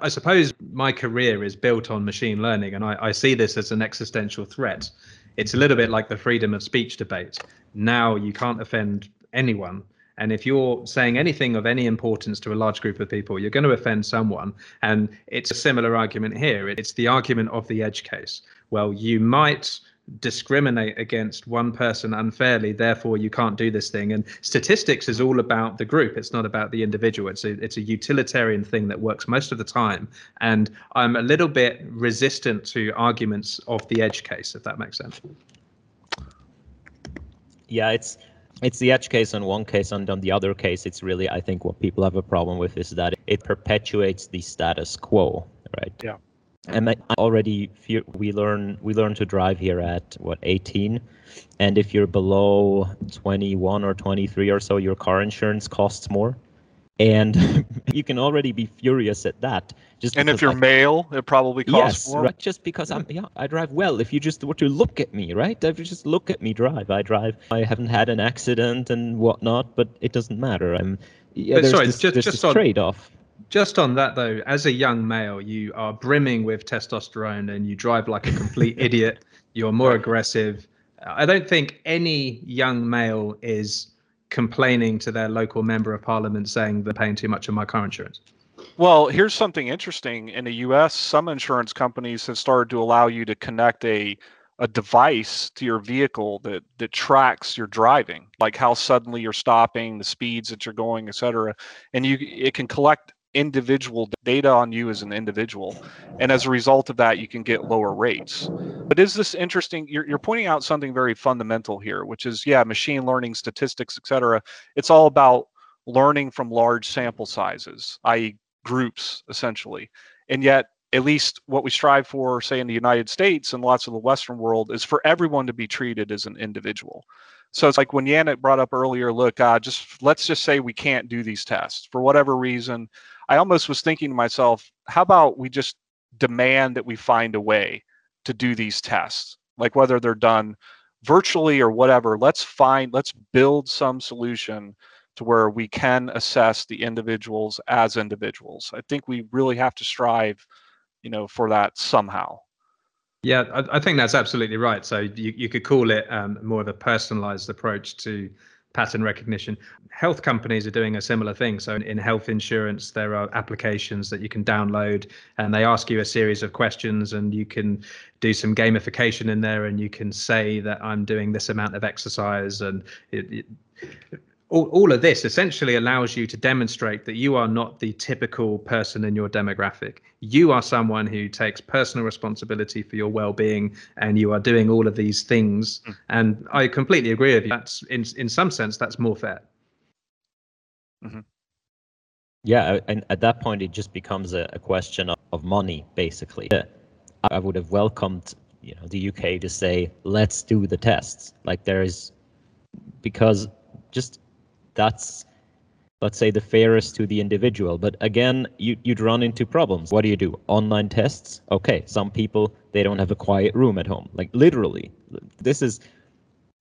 Speaker 1: I, suppose my career is built on machine learning, and I, I see this as an existential threat. It's a little bit like the freedom of speech debate. Now you can't offend anyone And if you're saying anything of any importance to a large group of people, you're going to offend someone. And it's a similar argument here. It's the argument of the edge case. Well, you might discriminate against one person unfairly therefore you can't do this thing and statistics is all about the group it's not about the individual it's a, it's a utilitarian thing that works most of the time and i'm a little bit resistant to arguments of the edge case if that makes sense
Speaker 2: yeah it's it's the edge case on one case and on the other case it's really i think what people have a problem with is that it perpetuates the status quo right?
Speaker 3: Yeah.
Speaker 2: And I already we learn we learn to drive here at what 18 and if you're below 21 or 23 or so your car insurance costs more and *laughs* you can already be furious at that
Speaker 3: just and if you're I, male it probably costs
Speaker 2: yes,
Speaker 3: more
Speaker 2: right just because i'm yeah i drive well. If you just were to look at me right? If you just look at me drive i drive i haven't had an accident and whatnot but it doesn't matter. I'm yeah there's sorry, this, just, there's just this trade-off.
Speaker 1: just on that though, as a young male, you are brimming with testosterone and you drive like a complete *laughs* idiot. You're more aggressive. I don't think any young male is complaining to their local member of parliament saying they're paying too much of my car insurance.
Speaker 3: Well, here's something interesting. In the US, some insurance companies have started to allow you to connect a a device to your vehicle that that tracks your driving, like how suddenly you're stopping, the speeds that you're going, et cetera. And you it can collect individual data on you as an individual. And as a result of that, you can get lower rates. But is this interesting? You're, you're pointing out something very fundamental here, which is, yeah, machine learning, statistics, et cetera. It's all about learning from large sample sizes, i.e., groups, essentially. And yet, at least what we strive for, say in the United States and lots of the Western world, is for everyone to be treated as an individual. So it's like when Yannic brought up earlier, look, uh, just let's just say we can't do these tests for whatever reason. I almost was thinking to myself, how about we just demand that we find a way to do these tests, like whether they're done virtually or whatever. Let's find, let's build some solution to where we can assess the individuals as individuals. I think we really have to strive, you know, for that somehow.
Speaker 1: Yeah, I, I think that's absolutely right. So you, you could call it um, more of a personalized approach to pattern recognition. Health companies are doing a similar thing. So in health insurance, there are applications that you can download and they ask you a series of questions and you can do some gamification in there and you can say that I'm doing this amount of exercise and it, it, all, all of this essentially allows you to demonstrate that you are not the typical person in your demographic. You are someone who takes personal responsibility for your well-being, and you are doing all of these things. Mm. And I completely agree with you. That's in in some sense that's more fair.
Speaker 2: Mm-hmm. Yeah, and at that point, it just becomes a, a question of, of money, basically. I would have welcomed, you know, the UK to say, "Let's do the tests." Like there is, because just that's let's say the fairest to the individual. But again you, you'd run into problems. What do you do? Online tests? Okay some people they don't have a quiet room at home. Like literally this is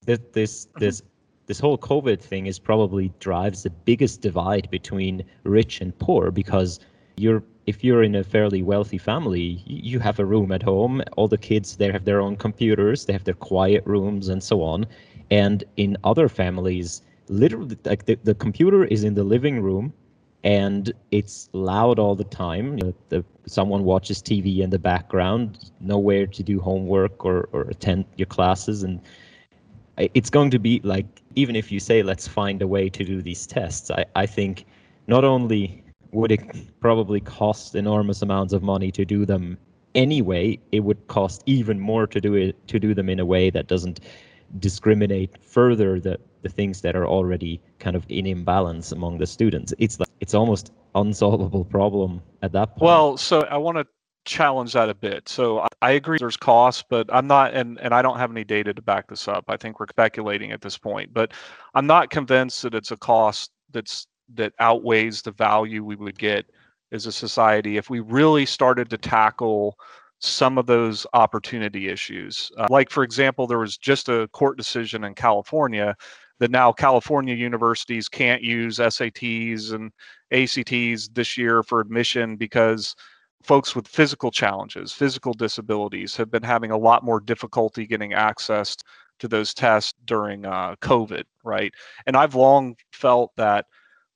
Speaker 2: this this mm-hmm. this this whole covid thing is probably drives the biggest divide between rich and poor because you're if you're in a fairly wealthy family you have a room at home. All the kids they have their own computers they have their quiet rooms and so on. And in other families literally like the, the computer is in the living room and it's loud all the time. You know, the, someone watches TV in the background, nowhere to do homework or, or attend your classes. And it's going to be like, even if you say, let's find a way to do these tests, I, I think not only would it probably cost enormous amounts of money to do them anyway, it would cost even more to do it to do them in a way that doesn't discriminate further the the things that are already kind of in imbalance among the students. It's like it's almost unsolvable problem at that point.
Speaker 3: Well, so I want to challenge that a bit. So I agree there's costs, but I'm not and and I don't have any data to back this up. I think we're speculating at this point, but I'm not convinced that it's a cost that's that outweighs the value we would get as a society if we really started to tackle some of those opportunity issues. Uh, like, for example, there was just a court decision in California that now California universities can't use SATs and ACTs this year for admission because folks with physical challenges, physical disabilities, have been having a lot more difficulty getting access to those tests during uh, COVID, right? And I've long felt that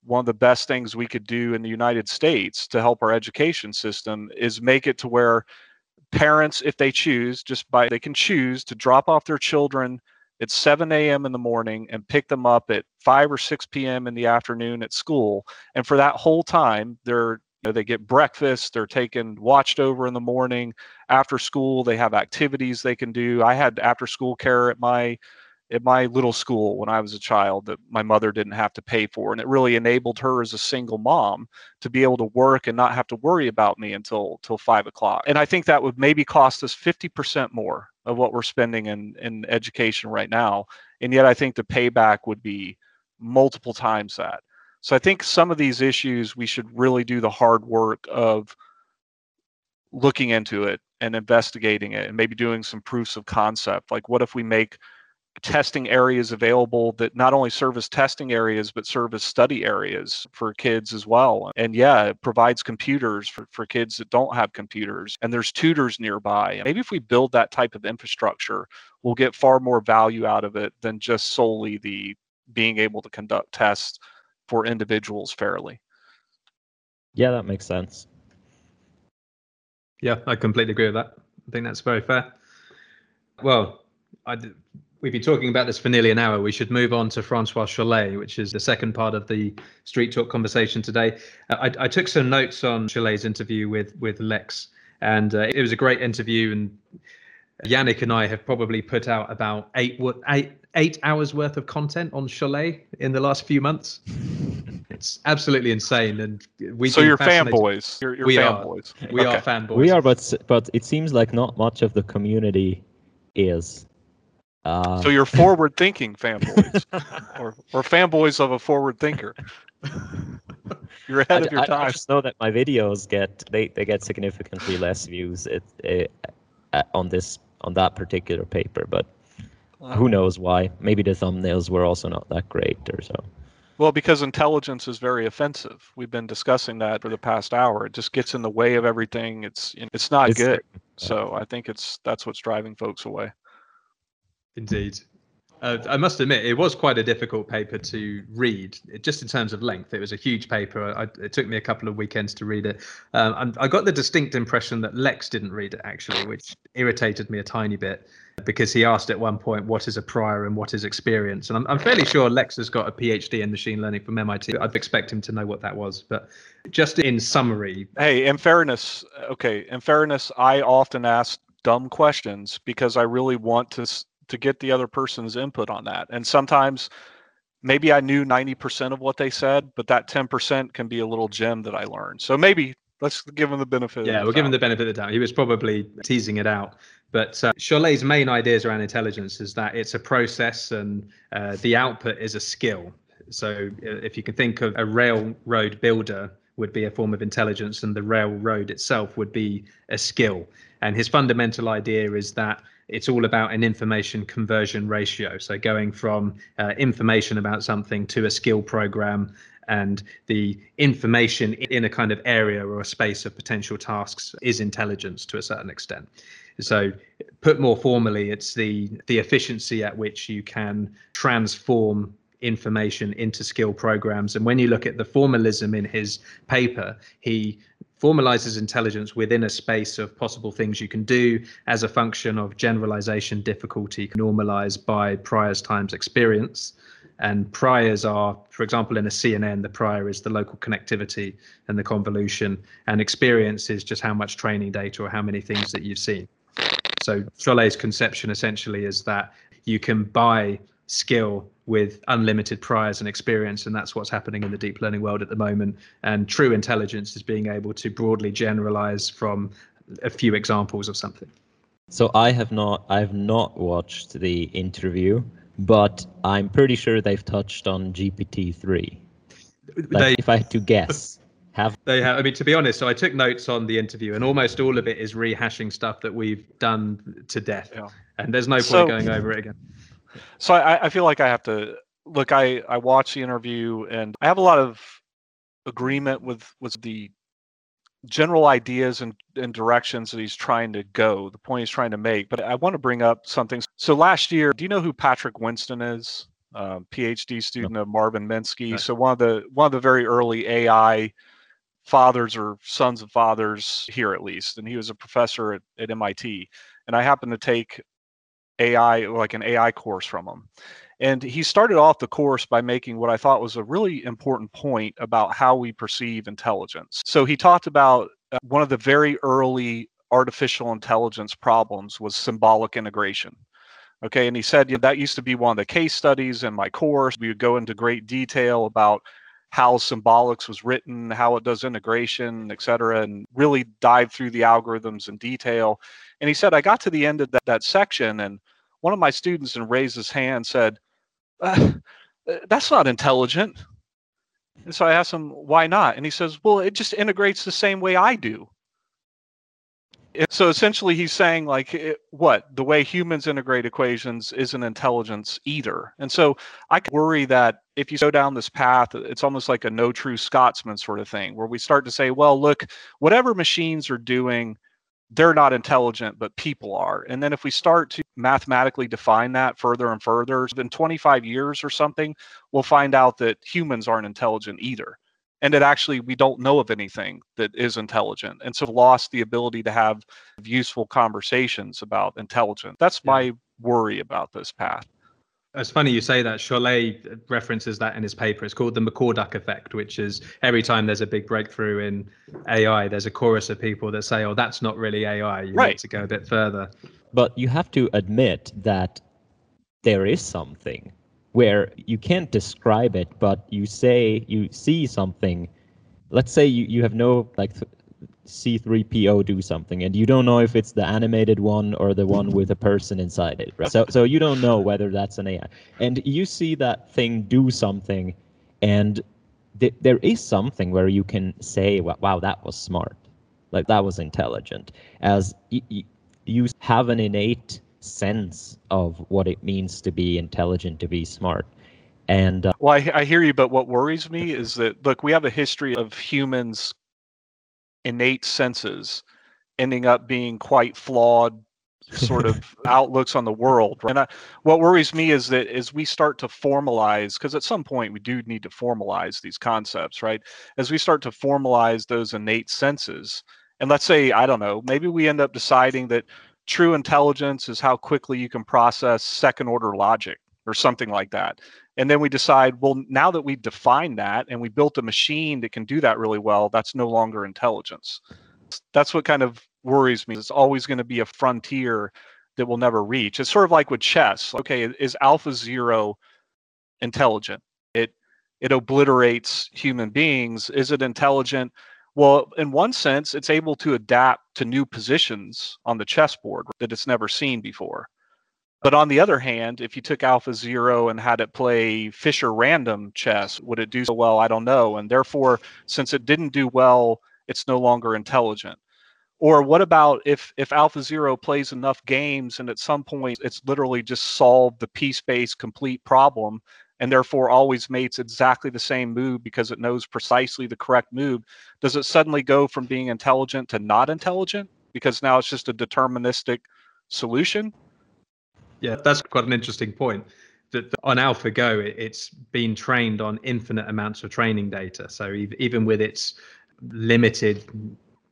Speaker 3: one of the best things we could do in the United States to help our education system is make it to where parents, if they choose, just by they can choose to drop off their children at 7 a.m. in the morning and pick them up at 5 or 6 p.m. in the afternoon at school. And for that whole time, they're you know, they get breakfast, they're taken watched over in the morning. After school, they have activities they can do. I had after school care at my at my little school when I was a child that my mother didn't have to pay for. And it really enabled her as a single mom to be able to work and not have to worry about me until till five o'clock. And I think that would maybe cost us 50% more of what we're spending in, in education right now. And yet I think the payback would be multiple times that. So I think some of these issues we should really do the hard work of looking into it and investigating it and maybe doing some proofs of concept. Like what if we make testing areas available that not only serve as testing areas but serve as study areas for kids as well. And yeah it provides computers for, for kids that don't have computers and there's tutors nearby. Maybe if we build that type of infrastructure we'll get far more value out of it than just solely the being able to conduct tests for individuals fairly.
Speaker 2: Yeah that makes sense.
Speaker 1: Yeah i completely agree with that. I think that's very fair. Well I, we've been talking about this for nearly an hour. We should move on to Francois Chollet, which is the second part of the Street Talk conversation today. Uh, I, I, took some notes on Chollet's interview with with Lex, and uh, it was a great interview. And Yannic and I have probably put out about eight eight eight hours worth of content on Chollet in the last few months. *laughs* It's absolutely insane, and we.
Speaker 3: So you're fanboys. You're, you're
Speaker 1: we
Speaker 3: fanboys.
Speaker 1: Are. We okay. are fanboys.
Speaker 2: We are, but but it seems like not much of the community is.
Speaker 3: Uh, so you're *laughs* forward thinking fanboys, *laughs* or or fanboys of a forward thinker. You're ahead
Speaker 2: I,
Speaker 3: of your
Speaker 2: I,
Speaker 3: time.
Speaker 2: I just know that my videos get they, they get significantly less views it, it, uh, on this on that particular paper, but uh, who knows why? Maybe the thumbnails were also not that great or so.
Speaker 3: Well, because intelligence is very offensive. We've been discussing that for the past hour. It just gets in the way of everything. It's it's not it's good. So I think it's that's what's driving folks away.
Speaker 1: Indeed. Uh, I must admit, it was quite a difficult paper to read, just in terms of length. It was a huge paper. I, it took me a couple of weekends to read it. Um, I got the distinct impression that Lex didn't read it, actually, which irritated me a tiny bit because he asked at one point, What is a prior and what is experience? And I'm, I'm fairly sure Lex has got a PhD in machine learning from MIT. I'd expect him to know what that was. But just in summary.
Speaker 3: Hey, in fairness, okay, in fairness, I often ask dumb questions because I really want to to get the other person's input on that. And sometimes maybe I knew 90% of what they said, but that 10% can be a little gem that I learned. So maybe let's give him the benefit.
Speaker 1: Yeah, we'll give him the benefit of the doubt. He was probably teasing it out. But uh, Chollet's main ideas around intelligence is that it's a process and uh, the output is a skill. So uh, if you can think of a railroad builder would be a form of intelligence and the railroad itself would be a skill. And his fundamental idea is that it's all about an information conversion ratio. So going from uh, information about something to a skill program and the information in a kind of area or a space of potential tasks is intelligence to a certain extent. So put more formally, it's the the efficiency at which you can transform information into skill programs. And when you look at the formalism in his paper, he formalizes intelligence within a space of possible things you can do as a function of generalization difficulty normalized by priors times experience. And priors are, for example, in a CNN, the prior is the local connectivity and the convolution, and experience is just how much training data or how many things that you've seen. So Chollet's conception essentially is that you can buy skill with unlimited priors and experience and that's what's happening in the deep learning world at the moment. And true intelligence is being able to broadly generalize from a few examples of something.
Speaker 2: So i have not i have not watched the interview but i'm pretty sure they've touched on gpt-3 like, they, if i had to guess *laughs* have
Speaker 1: they have i mean to be honest so i took notes on the interview and almost all of it is rehashing stuff that we've done to death. Yeah. and there's no point so, going over it again
Speaker 3: so I, I feel like I have to look. I I watched the interview and I have a lot of agreement with with the general ideas and, and directions that he's trying to go, the point he's trying to make. But I want to bring up something. So last year, do you know who Patrick Winston is? Um, PhD student of Marvin Minsky. Right. So one of the one of the very early AI fathers or sons of fathers here at least, and he was a professor at, at MIT. And I happened to take AI like an AI course from him. And he started off the course by making what I thought was a really important point about how we perceive intelligence. So he talked about uh, one of the very early artificial intelligence problems was symbolic integration. Okay, and he said that used to be one of the case studies in my course. We would go into great detail about how symbolics was written, how it does integration, et cetera, and really dive through the algorithms in detail. And he said, I got to the end of that, that section, and one of my students and raised his hand said, uh, that's not intelligent. And so I asked him, why not? And he says, well, it just integrates the same way I do. So essentially, he's saying, like, it, what? The way humans integrate equations isn't intelligence either. And so I worry that if you go down this path, it's almost like a no true Scotsman sort of thing, where we start to say, well, look, whatever machines are doing, they're not intelligent, but people are. And then if we start to mathematically define that further and further, in 25 years or something, we'll find out that humans aren't intelligent either. And that actually we don't know of anything that is intelligent. And so lost the ability to have useful conversations about intelligence. That's my worry about this path.
Speaker 1: It's funny you say that. Chollet uh, references that in his paper. It's called the McCorduck effect, which is every time there's a big breakthrough in AI, there's a chorus of people that say, "Oh, that's not really AI. You right. need to go a bit further."
Speaker 2: But you have to admit that there is something where you can't describe it, but you say you see something. Let's say you, you have no like C3PO do something, and you don't know if it's the animated one or the one with a person inside it. Right? So, so you don't know whether that's an AI, and you see that thing do something, and th- there is something where you can say, "Wow, that was smart," like that was intelligent, as y- y- you have an innate sense of what it means to be intelligent, to be smart. And uh,
Speaker 3: well, I, I hear you, but what worries me is that look, we have a history of humans innate senses ending up being quite flawed sort of *laughs* outlooks on the world. And I, what worries me is that as we start to formalize, because at some point we do need to formalize these concepts, right? As we start to formalize those innate senses, and let's say, I don't know, maybe we end up deciding that true intelligence is how quickly you can process second order logic or something like that. And then we decide, well, now that we've defined that and we built a machine that can do that really well, that's no longer intelligence. That's what kind of worries me. It's always going to be a frontier that we'll never reach. It's sort of like with chess. Okay, is AlphaZero intelligent? It it obliterates human beings. Is it intelligent? Well, in one sense, it's able to adapt to new positions on the chessboard that it's never seen before. But on the other hand, if you took AlphaZero and had it play Fischer random chess, would it do so well? I don't know. And therefore, since it didn't do well, it's no longer intelligent. Or what about if if AlphaZero plays enough games and at some point it's literally just solved the piece based complete problem and therefore always mates exactly the same move because it knows precisely the correct move, does it suddenly go from being intelligent to not intelligent because now it's just a deterministic solution?
Speaker 1: Yeah, that's quite an interesting point. That on AlphaGo, it's been trained on infinite amounts of training data. So even with its limited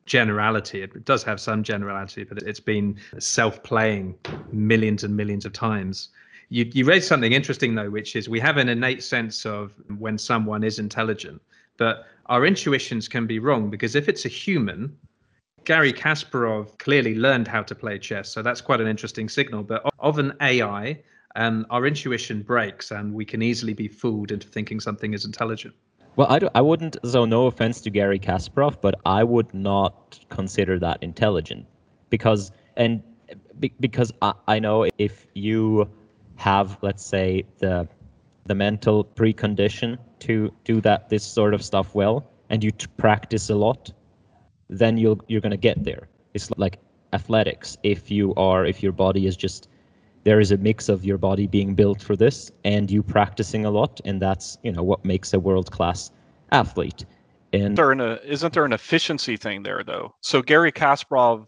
Speaker 1: generality, it does have some generality, but it's been self-playing millions and millions of times. You, you raised something interesting though, which is we have an innate sense of when someone is intelligent, but our intuitions can be wrong because if it's a human, Gary Kasparov clearly learned how to play chess, so that's quite an interesting signal. But of an AI, um, our intuition breaks, and we can easily be fooled into thinking something is intelligent.
Speaker 2: Well, I, do, I wouldn't. So, no offense to Gary Kasparov, but I would not consider that intelligent, because and be, because I, I know if you have, let's say, the the mental precondition to do that this sort of stuff well, and you practice a lot, then you'll you're gonna get there. It's like athletics. If you are if your body is just there is a mix of your body being built for this and you practicing a lot, and that's you know what makes a world class athlete. And
Speaker 3: there an, uh, isn't there an efficiency thing there though? So Gary Kasparov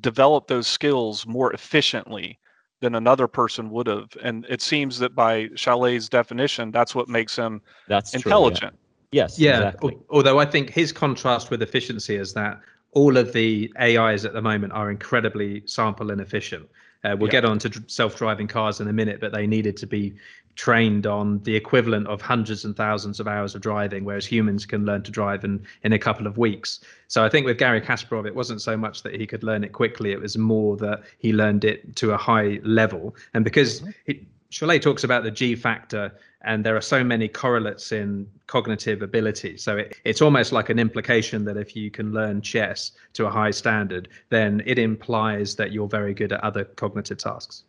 Speaker 3: developed those skills more efficiently than another person would have, and it seems that by Chollet's definition, that's what makes him
Speaker 2: that's true, yeah.
Speaker 3: intelligent.
Speaker 2: Yes,
Speaker 1: Yeah.
Speaker 2: exactly.
Speaker 1: Although I think his contrast with efficiency is that all of the AIs at the moment are incredibly sample inefficient. Uh, we'll
Speaker 3: Yeah.
Speaker 1: get on to self-driving cars in a minute, but they needed to be trained on the equivalent of hundreds and thousands of hours of driving, whereas humans can learn to drive in, in a couple of weeks. So I think with Gary Kasparov, it wasn't so much that he could learn it quickly; it was more that he learned it to a high level. And because he, Chollet talks about the G factor, and there are so many correlates in cognitive ability. So it, it's almost like an implication that if you can learn chess to a high standard, then it implies that you're very good at other cognitive tasks.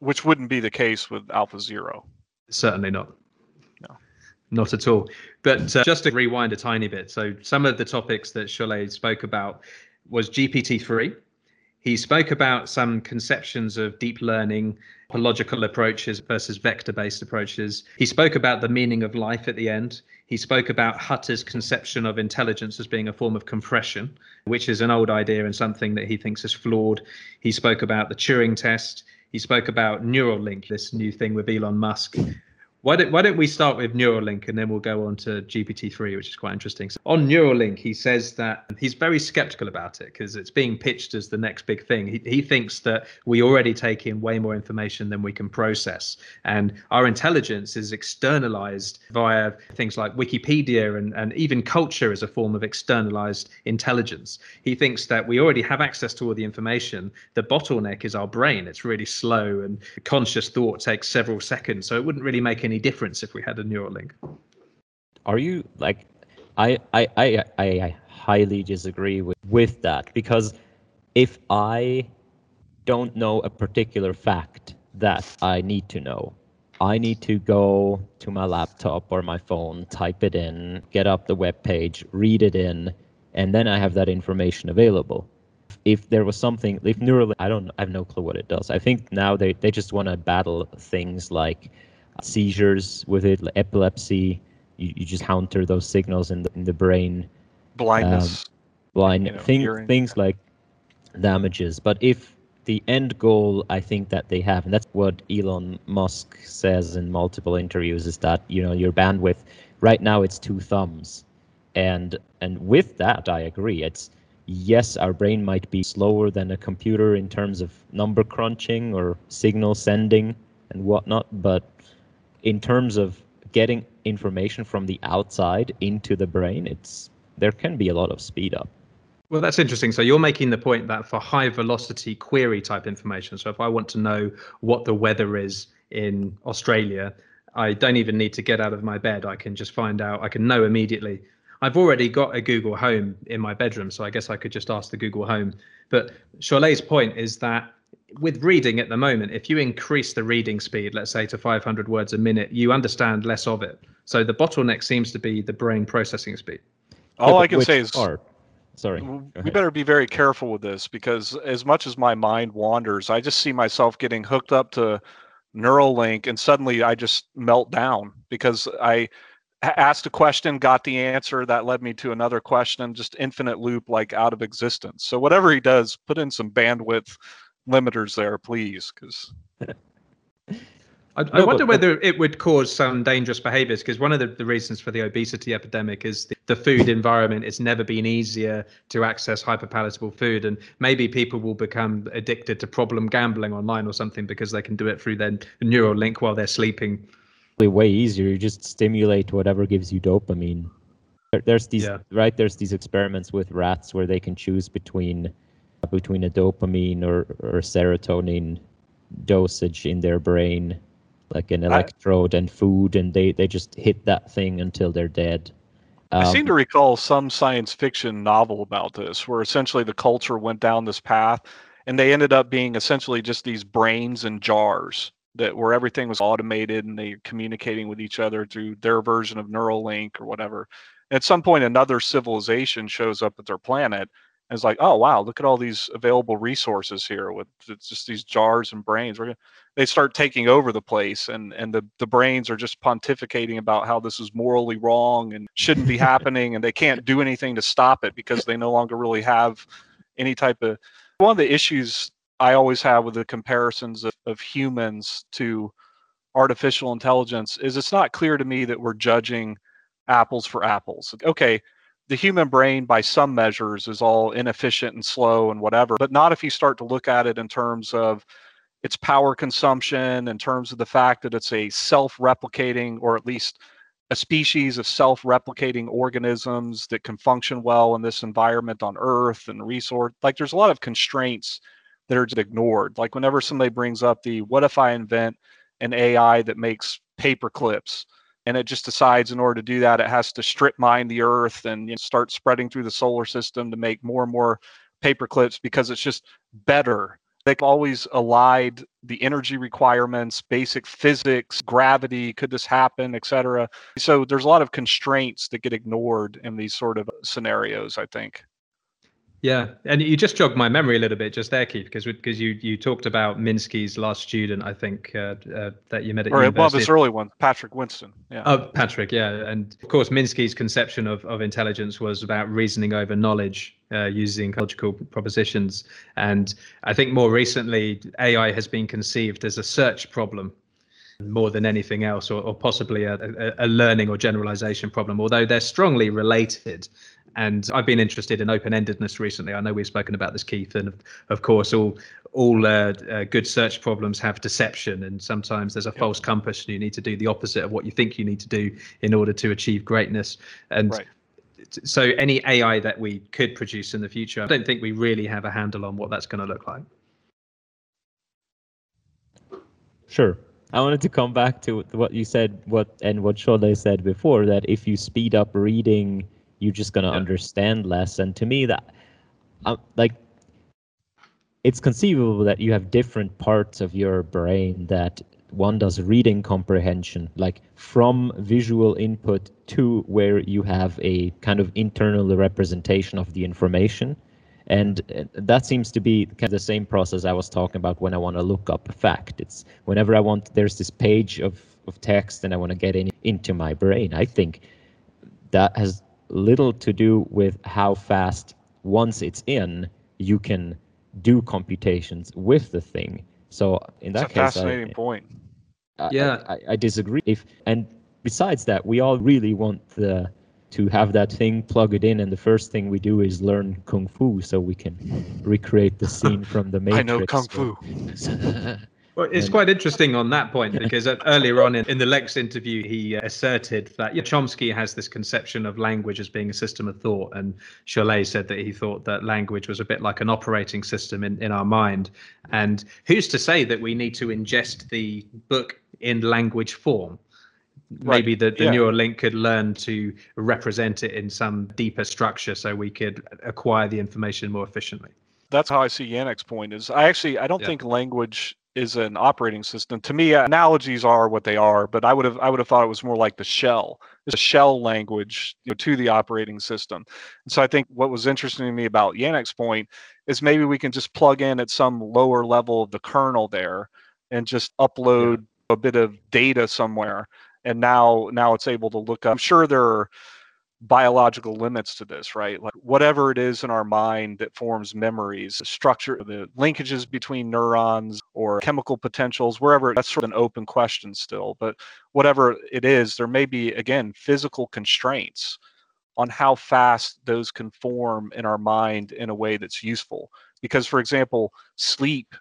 Speaker 3: which wouldn't be the case with AlphaZero.
Speaker 1: Certainly not.
Speaker 3: No.
Speaker 1: Not at all. But uh, just to rewind a tiny bit, so some of the topics that Chollet spoke about was GPT-3. He spoke about some conceptions of deep learning, logical approaches versus vector-based approaches. He spoke about the meaning of life at the end. He spoke about Hutter's conception of intelligence as being a form of compression, which is an old idea and something that he thinks is flawed. He spoke about the Turing test. He spoke about Neuralink, this new thing with Elon Musk. Why don't, why don't we start with Neuralink and then we'll go on to GPT-3, which is quite interesting. So on Neuralink, he says that he's very skeptical about it because it's being pitched as the next big thing. He, he thinks that we already take in way more information than we can process. And our intelligence is externalized via things like Wikipedia and, and even culture is a form of externalized intelligence. He thinks that we already have access to all the information. The bottleneck is our brain. It's really slow and conscious thought takes several seconds. So it wouldn't really make any difference if we had a Neuralink.
Speaker 2: Are you like I I I I I highly disagree with with that because if I don't know a particular fact that I need to know, I need to go to my laptop or my phone, type it in, get up the web page, read it in, and then I have that information available. If there was something, if Neuralink, I don't, I have no clue what it does. I think now they, they just want to battle things like seizures with it, like epilepsy. You, you just counter those signals in the, in the brain
Speaker 3: Blindness.
Speaker 2: Um, blind
Speaker 3: you know,
Speaker 2: thing, things like damages. But if the end goal, I think that they have, and that's what Elon Musk says in multiple interviews, is that you know your bandwidth right now it's two thumbs, and and with that I agree. It's yes, our brain might be slower than a computer in terms of number crunching or signal sending and whatnot, but in terms of getting information from the outside into the brain, it's there can be a lot of speed up.
Speaker 1: Well, that's interesting. So you're making the point that for high velocity query type information, so if I want to know what the weather is in Australia, I don't even need to get out of my bed. I can just find out, I can know immediately. I've already got a Google Home in my bedroom, so I guess I could just ask the Google Home. But Chollet's point is that with reading at the moment, if you increase the reading speed, let's say to 500 words a minute, you understand less of it. So the bottleneck seems to be the brain processing speed.
Speaker 3: All
Speaker 2: Yeah,
Speaker 3: I can say is
Speaker 2: part? Sorry.
Speaker 3: we better be very careful with this because as much as my mind wanders, I just see myself getting hooked up to Neuralink and suddenly I just melt down because I asked a question, got the answer, that led me to another question, just infinite loop like out of existence. So whatever he does, put in some bandwidth limiters there, please, because *laughs*
Speaker 1: I, I
Speaker 2: No,
Speaker 1: wonder
Speaker 2: but-
Speaker 1: whether it would cause some dangerous behaviors because one of the, the reasons for the obesity epidemic is the, the food environment. It's never been easier to access hyperpalatable food, and maybe people will become addicted to problem gambling online or something because they can do it through their Neuralink while they're sleeping.
Speaker 2: Way- way easier. You just stimulate whatever gives you dopamine. There- There's these
Speaker 1: Yeah.
Speaker 2: right. There's these experiments with rats where they can choose between between a dopamine or or serotonin dosage in their brain, like an electrode and food, and they they just hit that thing until they're dead.
Speaker 3: I seem
Speaker 2: Um,
Speaker 3: to recall some science fiction novel about this, where essentially the culture went down this path, and they ended up being essentially just these brains in jars that where everything was automated and they communicating with each other through their version of Neuralink or whatever. At some point, another civilization shows up at their planet and it's like, oh wow, look at all these available resources here with it's just these jars and brains. We're gonna, they start taking over the place and and the the brains are just pontificating about how this is morally wrong and shouldn't be *laughs* happening and they can't do anything to stop it because they no longer really have any type of one of the issues i always have with the comparisons of, of humans to artificial intelligence is it's not clear to me that we're judging apples for apples okay the human brain by some measures is all inefficient and slow and whatever but not if you start to look at it in terms of its power consumption in terms of the fact that it's a self-replicating or at least a species of self-replicating organisms that can function well in this environment on earth and resource like there's a lot of constraints that are just ignored. Like whenever somebody brings up the what if i invent an ai that makes paper clips and it just decides in order to do that it has to strip mine the earth and you know, start spreading through the solar system to make more and more paper clips because it's just better. They've always allied the energy requirements basic physics gravity could this happen etc so there's a lot of constraints that get ignored in these sort of scenarios i think
Speaker 1: yeah, and you just jogged my memory a little bit just there, Keith, because because you you talked about Minsky's last student, I think uh, uh, that you met at
Speaker 3: or
Speaker 1: university.
Speaker 3: one of his early ones, Patrick Winston. Yeah.
Speaker 1: Oh, Patrick, yeah, and of course Minsky's conception of of intelligence was about reasoning over knowledge uh, using logical propositions, and I think more recently AI has been conceived as a search problem more than anything else, or, or possibly a, a, a, learning or generalization problem, although they're strongly related. And I've been interested in open-endedness recently. I know we've spoken about this, Keith, and of, of course, all all uh, uh, good search problems have deception, and sometimes there's a yep. false compass, and you need to do the opposite of what you think you need to do in order to achieve greatness. And right. so, any AI that we could produce in the future, I don't think we really have a handle on what that's going to look like.
Speaker 2: Sure. I wanted to come back to what you said, what and what Chollet said before that if you speed up reading you're just going to yeah. understand less. And to me that uh, like it's conceivable that you have different parts of your brain that one does reading comprehension like from visual input to where you have a kind of internal representation of the information. And that seems to be kind of the same process i was talking about when i want to look up a fact. It's whenever i want there's this page of, of text and i want to get in, into my brain. I think that has little to do with how fast once it's in you can do computations with the thing. So in that
Speaker 3: case,
Speaker 2: fascinating
Speaker 3: I, point.
Speaker 2: I, yeah, I, I, disagree. If and besides that, we all really want the to have that thing plug it in, and the first thing we do is learn kung fu so we can recreate the scene from the Matrix. *laughs*
Speaker 3: I know kung fu. *laughs*
Speaker 1: Well, it's quite interesting on that point because uh, earlier on in, in the Lex interview, he uh, asserted that Chomsky has this conception of language as being a system of thought. And Chollet said that he thought that language was a bit like an operating system in, in our mind. And who's to say that we need to ingest the book in language form? Maybe right. the, the yeah. Neuralink could learn to represent it in some deeper structure so we could acquire the information more efficiently
Speaker 3: that's how I see Yannic's point is I actually I don't yeah. think language is an operating system. To me, analogies are what they are, but I would have I would have thought it was more like the shell, it's a shell language you know, to the operating system. And so I think what was interesting to me about Yannic's point is maybe we can just plug in at some lower level of the kernel there and just upload yeah. a bit of data somewhere. And now now it's able to look up. I'm sure there are biological limits to this, right? Like whatever it is in our mind that forms memories, the structure, the linkages between neurons or chemical potentials, wherever that's sort of an open question still. But whatever it is, there may be, again, physical constraints on how fast those can form in our mind in a way that's useful. Because, for example, sleep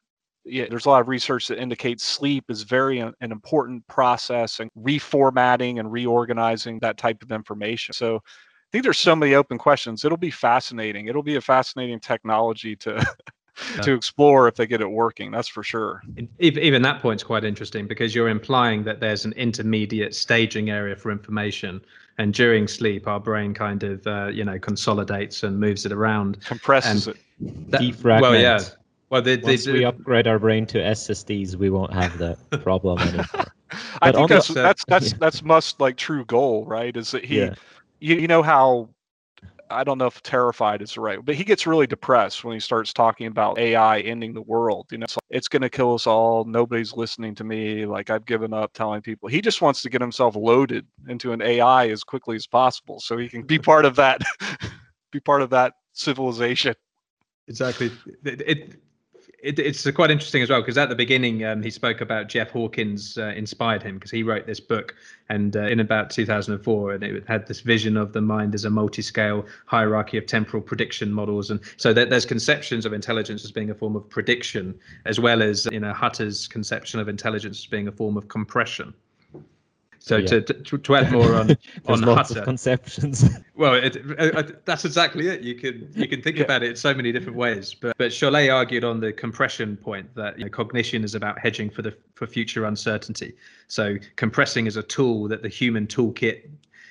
Speaker 3: yeah, there's a lot of research that indicates sleep is very an important process and reformatting and reorganizing that type of information. So I think there's so many open questions. It'll be fascinating. It'll be a fascinating technology to *laughs* to explore if they get it working. That's for sure.
Speaker 1: Even that point's quite interesting because you're implying that there's an intermediate staging area for information, and during sleep, our brain kind of uh, you know consolidates and moves it around,
Speaker 3: compresses it,
Speaker 2: that, defragments. Well, yeah
Speaker 1: well, they,
Speaker 2: Once we upgrade our brain to SSDs, we won't have that *laughs* problem anymore.
Speaker 3: I think that's, the, that's that's *laughs* that's Musk's like true goal, right? Is that he, yeah. you, you know how I don't know if terrified is the right, but he gets really depressed when he starts talking about AI ending the world. You know, it's, it's going to kill us all. Nobody's listening to me. Like I've given up telling people. He just wants to get himself loaded into an AI as quickly as possible so he can be part of that, *laughs* be part of that civilization.
Speaker 1: Exactly. It, it it, it's quite interesting as well because at the beginning um, he spoke about Jeff Hawkins uh, inspired him because he wrote this book and uh, in about 2004 and it had this vision of the mind as a multi-scale hierarchy of temporal prediction models and so that there's conceptions of intelligence as being a form of prediction as well as you know Hutter's conception of intelligence as being a form of compression. So yeah. to, to, to add more on *laughs* on
Speaker 2: lots
Speaker 1: Hutter,
Speaker 2: of conceptions. *laughs*
Speaker 1: well, it, it, that's exactly it. You can you can think yeah. about it in so many different ways. But but Chollet argued on the compression point that you know, cognition is about hedging for the for future uncertainty. So compressing is a tool that the human toolkit.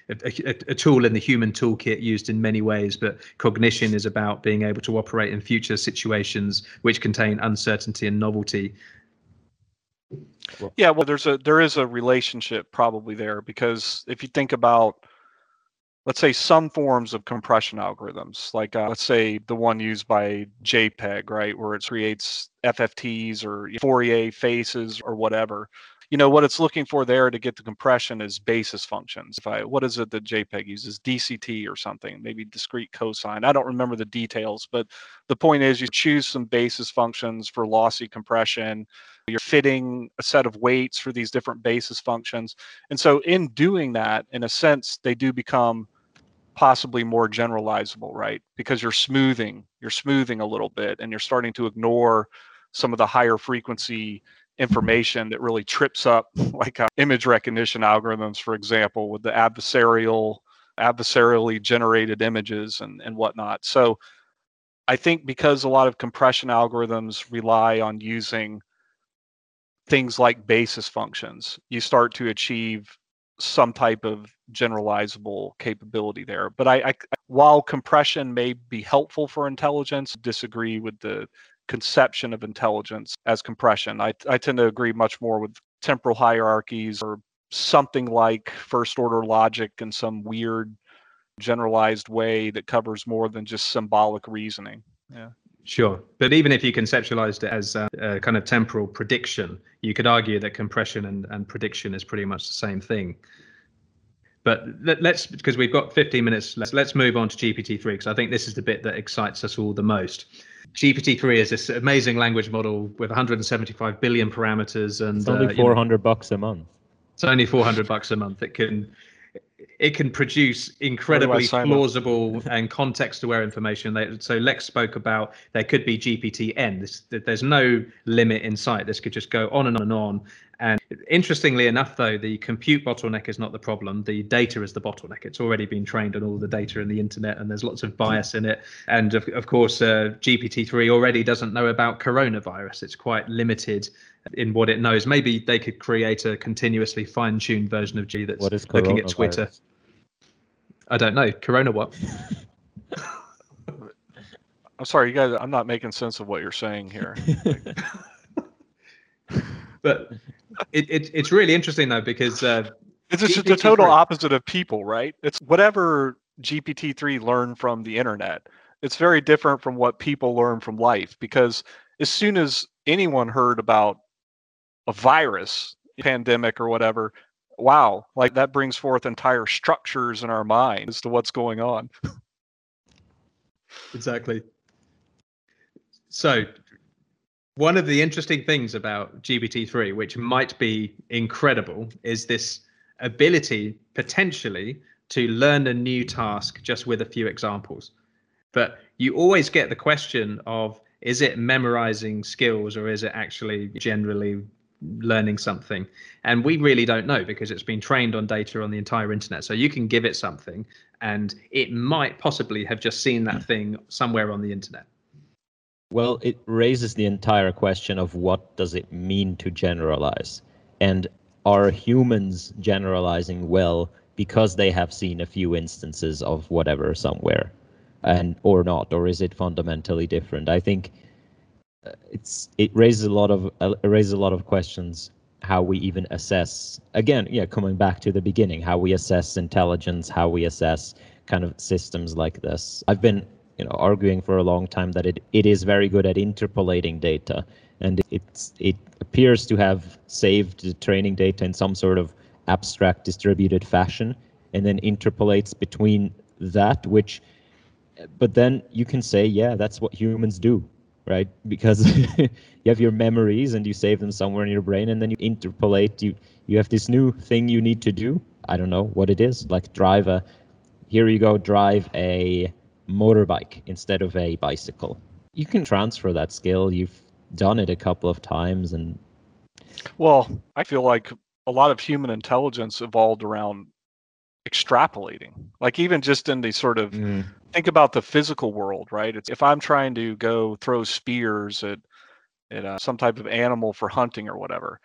Speaker 1: A, a, a tool in the human toolkit used in many ways, but cognition is about being able to operate in future situations which contain uncertainty and novelty
Speaker 3: well, yeah, well, there's a there is a relationship probably there because if you think about, let's say some forms of compression algorithms, like uh, let's say the one used by JPEG, right, where it creates FFTs or Fourier bases or whatever. You know what it's looking for there to get the compression is basis functions. If I what is it that JPEG uses? DCT or something, maybe discrete cosine. I don't remember the details, but the point is you choose some basis functions for lossy compression you're fitting a set of weights for these different basis functions. And so in doing that, in a sense, they do become possibly more generalizable, right? Because you're smoothing, you're smoothing a little bit and you're starting to ignore some of the higher frequency information that really trips up *laughs* like uh, image recognition algorithms, for example, with the adversarial adversarially generated images and, and whatnot. So I think because a lot of compression algorithms rely on using things like basis functions, you start to achieve some type of generalizable capability there. But I, I, while compression may be helpful for intelligence, disagree with the conception of intelligence as compression. I, I tend to agree much more with temporal hierarchies or something like first order logic in some weird generalized way that covers more than just symbolic reasoning. Yeah.
Speaker 1: Sure. But even if you conceptualized it as a, a, kind of temporal prediction, you could argue that compression and, and prediction is pretty much the same thing. But let, us because we've got 15 minutes, let's, let's move on to GPT-3 because I think this is the bit that excites us all the most. GPT-3 is this amazing language model with 175 billion parameters and
Speaker 2: it's only 400 uh, you know, bucks a month.
Speaker 1: It's only 400 bucks a month. It can it can produce incredibly plausible and context-aware information. so Lex spoke about there could be GPT-N. This, there's no limit in sight. This could just go on and on and on. And interestingly enough, though, the compute bottleneck is not the problem. The data is the bottleneck. It's already been trained on all the data in the internet, and there's lots of bias in it. And of, of course, uh, GPT-3 already doesn't know about coronavirus. It's quite limited in what it knows. Maybe they could create a continuously fine-tuned version of G that's looking at Twitter. I don't know. Corona what? *laughs*
Speaker 3: I'm sorry, you guys. I'm not making sense of what you're saying here. *laughs*
Speaker 1: but it, it, it's really interesting though because uh,
Speaker 3: it's just the total opposite of people, right? It's whatever GPT-3 learned from the internet. It's very different from what people learn from life because as soon as anyone heard about a virus, pandemic or whatever, wow, like that brings forth entire structures in our mind as to what's going on.
Speaker 1: exactly. So, one of the interesting things about GPT-3, which might be incredible, is this ability potentially to learn a new task just with a few examples. But you always get the question of is it memorizing skills or is it actually generally learning something. And we really don't know because it's been trained on data on the entire internet. So you can give it something and it might possibly have just seen that thing somewhere on the internet.
Speaker 2: Well it raises the entire question of what does it mean to generalize? And are humans generalizing well because they have seen a few instances of whatever somewhere and or not or is it fundamentally different? I think it's it raises a lot of uh, raises a lot of questions how we even assess again yeah coming back to the beginning how we assess intelligence how we assess kind of systems like this. I've been you know arguing for a long time that it, it is very good at interpolating data and it's it appears to have saved the training data in some sort of abstract distributed fashion and then interpolates between that which but then you can say yeah that's what humans do right? Because *laughs* you have your memories and you save them somewhere in your brain and then you interpolate you you have this new thing you need to do. I don't know what it is like drive a here you go drive a motorbike instead of a bicycle. You can transfer that skill. You've done it a couple of times and
Speaker 3: well i feel like a lot of human intelligence evolved around extrapolating like even just in the sort of mm. Think about the physical world right it's if i'm trying to go throw spears at at uh, some type of animal for hunting or whatever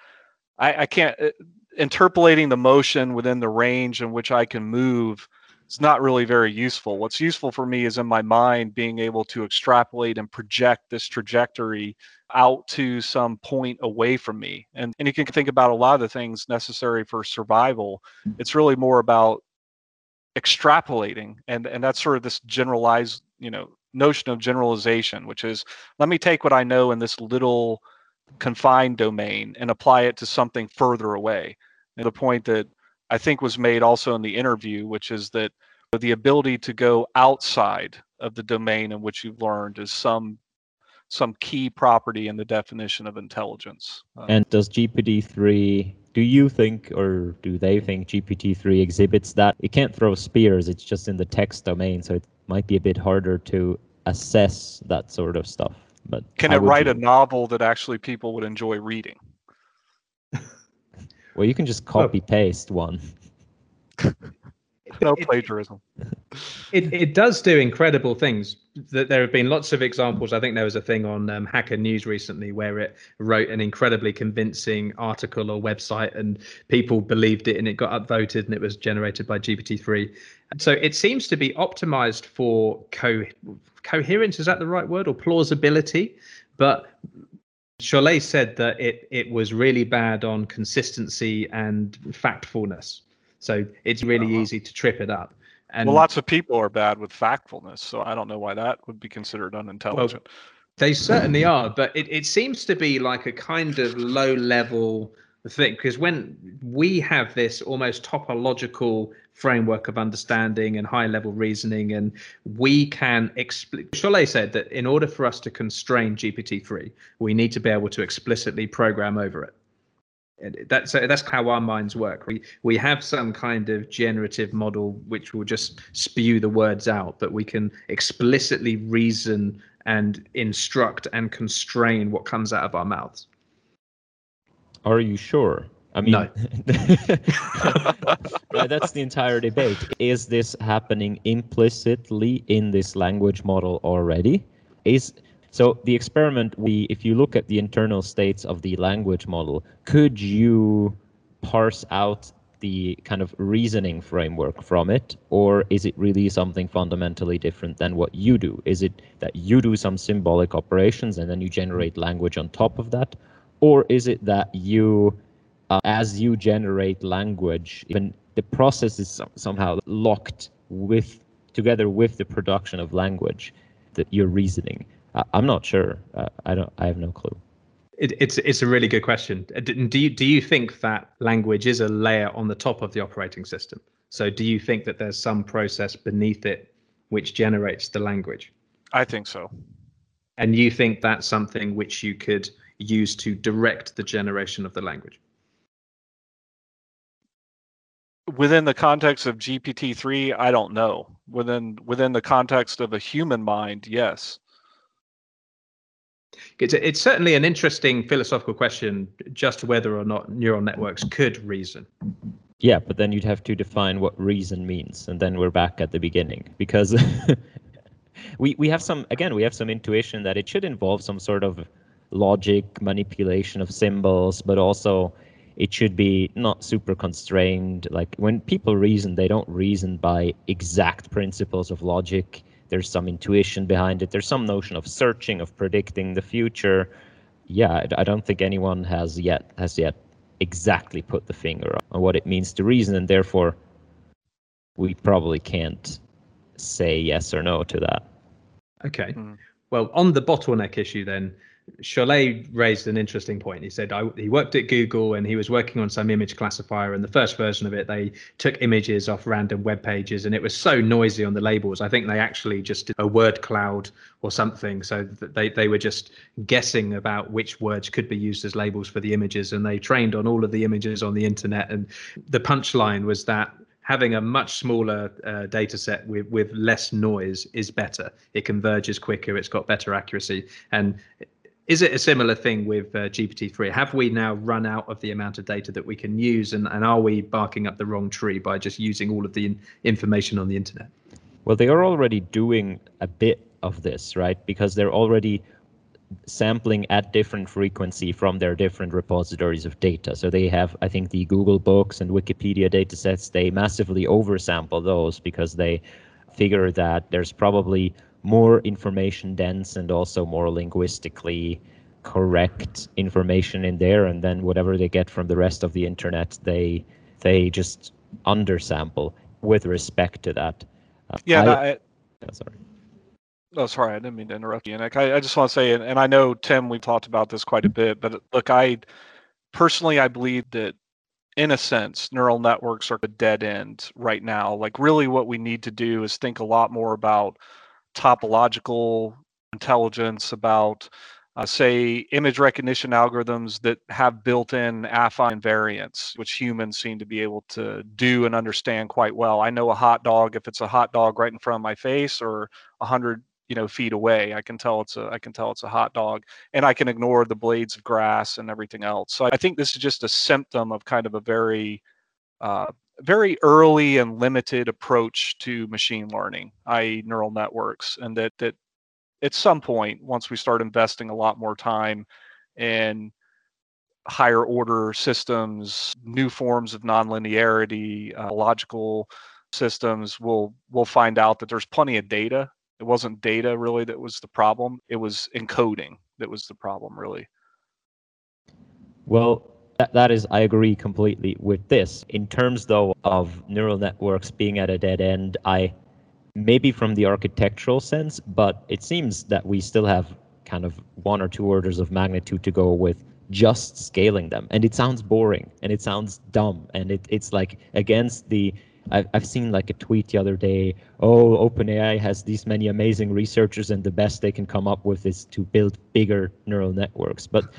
Speaker 3: i i can't uh, interpolating the motion within the range in which i can move it's not really very useful. What's useful for me is in my mind being able to extrapolate and project this trajectory out to some point away from me. And, and you can think about a lot of the things necessary for survival. It's really more about extrapolating and and that's sort of this generalized you know notion of generalization which is let me take what i know in this little confined domain and apply it to something further away and the point that I think was made also in the interview, which is that the ability to go outside of the domain in which you've learned is some some key property in the definition of intelligence.
Speaker 2: Uh, and does GPT-3 do you think or do they think GPT-3 exhibits that? It can't throw spears, it's just in the text domain, so it might be a bit harder to assess that sort of stuff. But
Speaker 3: can it write you... a novel that actually people would enjoy reading? *laughs*
Speaker 2: Well, you can just oh. copy paste one. *laughs*
Speaker 3: no plagiarism.
Speaker 1: It it does do incredible things. That there have been lots of examples. I think there was a thing on um, Hacker News recently where it wrote an incredibly convincing article or website, and people believed it, and it got upvoted, and it was generated by GPT-3. So it seems to be optimized for co- coherence. Is that the right word or plausibility? But Chollet said that it it was really bad on consistency and factfulness. So it's really uh-huh. easy to trip it up.
Speaker 3: And well, lots of people are bad with factfulness, so I don't know why that would be considered unintelligent. Well,
Speaker 1: they certainly are, but it, it seems to be like a kind of low level thing because when we have this almost topological framework of understanding and high level reasoning and we can explain Chollet said that in order for us to constrain GPT-3 we need to be able to explicitly program over it that's that's how our minds work we we have some kind of generative model which will just spew the words out but we can explicitly reason and instruct and constrain what comes out of our mouths
Speaker 2: are you sure I mean,
Speaker 1: no. *laughs*
Speaker 2: that's the entire debate. Is this happening implicitly in this language model already? Is so the experiment we if you look at the internal states of the language model, could you parse out the kind of reasoning framework from it? Or is it really something fundamentally different than what you do? Is it that you do some symbolic operations and then you generate language on top of that? Or is it that you uh, as you generate language, even the process is somehow locked with together with the production of language that you're reasoning. Uh, I'm not sure. Uh, I don't. I have no clue.
Speaker 1: It, it's it's a really good question. Uh, do you do you think that language is a layer on the top of the operating system? So do you think that there's some process beneath it which generates the language?
Speaker 3: I think so.
Speaker 1: And you think that's something which you could use to direct the generation of the language?
Speaker 3: within the context of GPT-3, I don't know. Within within the context of a human mind, yes.
Speaker 1: It's, it's certainly an interesting philosophical question, just whether or not neural networks could reason.
Speaker 2: Yeah, but then you'd have to define what reason means, and then we're back at the beginning because *laughs* we we have some again we have some intuition that it should involve some sort of logic manipulation of symbols, but also it should be not super constrained. Like when people reason, they don't reason by exact principles of logic. There's some intuition behind it. There's some notion of searching, of predicting the future. Yeah, I don't think anyone has yet has yet exactly put the finger on what it means to reason, and therefore we probably can't say yes or no to that.
Speaker 1: Okay. Mm. Well, on the bottleneck issue, then, Chollet raised an interesting point. He said I, he worked at Google and he was working on some image classifier. And the first version of it, they took images off random web pages, and it was so noisy on the labels. I think they actually just did a word cloud or something, so they they were just guessing about which words could be used as labels for the images, and they trained on all of the images on the internet. And the punchline was that having a much smaller uh, data set with, with less noise is better. It converges quicker, it's got better accuracy. And is it a similar thing with uh, GPT-3? Have we now run out of the amount of data that we can use, and, and are we barking up the wrong tree by just using all of the in- information on the internet?
Speaker 2: Well, they are already doing a bit of this, right? Because they're already sampling at different frequency from their different repositories of data. So they have, I think, the Google Books and Wikipedia datasets. They massively oversample those because they figure that there's probably more information dense and also more linguistically correct information in there and then whatever they get from the rest of the internet they they just undersample with respect to that
Speaker 3: uh, yeah I, I, sorry Oh, sorry, I didn't mean to interrupt you, Nick. I, I just want to say, and, and I know Tim, we've talked about this quite a bit, but look, I personally, I believe that in a sense, neural networks are a dead end right now. Like, really, what we need to do is think a lot more about topological intelligence, about, uh, say, image recognition algorithms that have built in affine invariance, which humans seem to be able to do and understand quite well. I know a hot dog if it's a hot dog right in front of my face or a hundred you know feet away i can tell it's a i can tell it's a hot dog and i can ignore the blades of grass and everything else so i think this is just a symptom of kind of a very uh, very early and limited approach to machine learning i.e neural networks and that that at some point once we start investing a lot more time in higher order systems new forms of nonlinearity uh, logical systems we'll we'll find out that there's plenty of data it wasn't data really that was the problem. It was encoding that was the problem, really.
Speaker 2: Well, that, that is, I agree completely with this. In terms, though, of neural networks being at a dead end, I maybe from the architectural sense, but it seems that we still have kind of one or two orders of magnitude to go with just scaling them. And it sounds boring and it sounds dumb and it, it's like against the I've, I've seen like a tweet the other day oh openai has these many amazing researchers and the best they can come up with is to build bigger neural networks but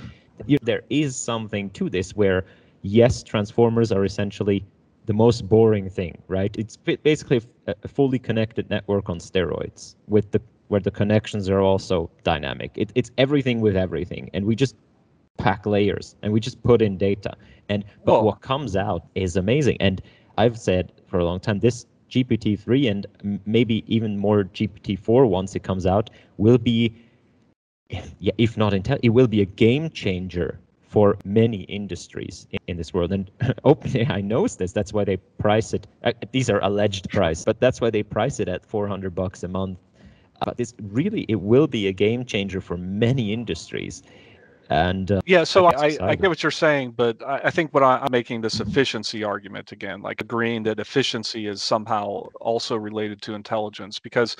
Speaker 2: there is something to this where yes transformers are essentially the most boring thing right? It's basically a fully connected network on steroids with the where the connections are also dynamic. It, it's everything with everything and we just pack layers and we just put in data. And but oh. what comes out is amazing. And I've said for a long time this GPT-3 and maybe even more GPT-4 once it comes out will be, if not intel, it will be a game changer for many industries in, this world. And *laughs* OpenAI knows this. That's why they price it. Uh, these are alleged price, but that's why they price it at 400 bucks a month. But this really, it will be a game changer for many industries. And uh,
Speaker 3: yeah, so I, I, get what you're saying, but I, I think what I, am making this efficiency argument again, like agreeing that efficiency is somehow also related to intelligence because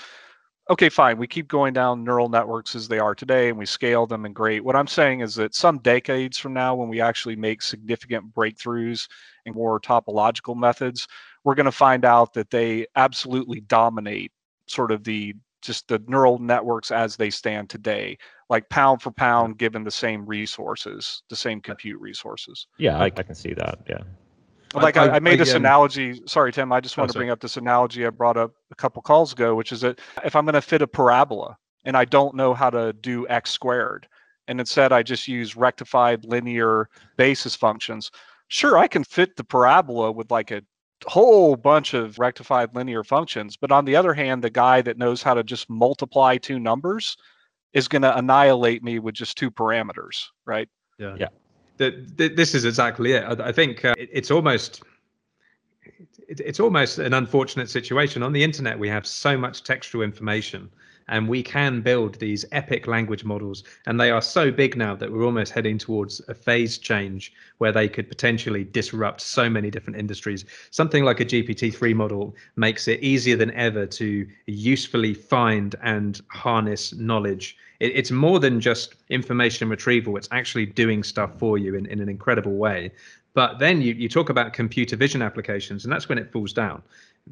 Speaker 3: okay, fine, we keep going down neural networks as they are today and we scale them and great. What I'm saying is that some decades from now, when we actually make significant breakthroughs in more topological methods, we're going to find out that they absolutely dominate sort of the just the neural networks as they stand today like pound for pound given the same resources the same compute resources
Speaker 2: yeah i, I can see that yeah
Speaker 3: like I, I, made this um, analogy sorry tim i just want oh, to bring up this analogy i brought up a couple calls ago which is that if i'm going to fit a parabola and i don't know how to do x squared and instead i just use rectified linear basis functions sure i can fit the parabola with like a whole bunch of rectified linear functions. But on the other hand, the guy that knows how to just multiply two numbers is going to annihilate me with just two parameters, right?
Speaker 1: Yeah. Yeah. The, this is exactly it. I, think uh, it, it's almost it, it's almost an unfortunate situation. On the internet, we have so much textual information and we can build these epic language models. And they are so big now that we're almost heading towards a phase change where they could potentially disrupt so many different industries. Something like a gpt-3 model makes it easier than ever to usefully find and harness knowledge. It, it's more than just information retrieval. It's actually doing stuff for you in, in an incredible way. But then you, you talk about computer vision applications and that's when it falls down.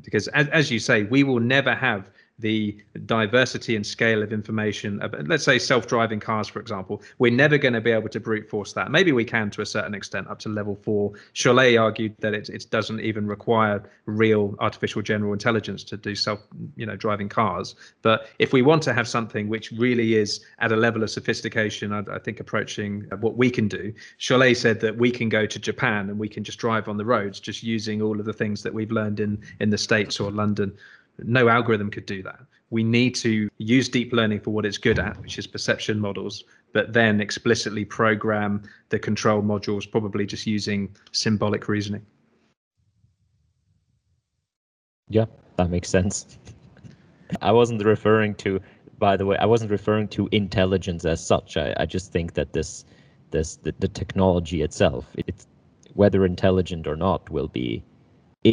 Speaker 1: Because as, as you say we will never have the diversity and scale of information let's say self-driving cars for example we're never going to be able to brute force that. Maybe we can to a certain extent up to level four. Chollet argued that it, it doesn't even require real artificial general intelligence to do self you know driving cars. But if we want to have something which really is at a level of sophistication i, I think approaching what we can do Chollet said that we can go to japan and we can just drive on the roads just using all of the things that we've learned in in the states or london no algorithm could do that. We need to use deep learning for what it's good at, which is perception models, but then explicitly program the control modules, probably just using symbolic reasoning.
Speaker 2: Yeah, that makes sense. *laughs* I wasn't referring to, by the way, I wasn't referring to intelligence as such. I, I just think that this, this, the, the technology itself, it's whether intelligent or not, will be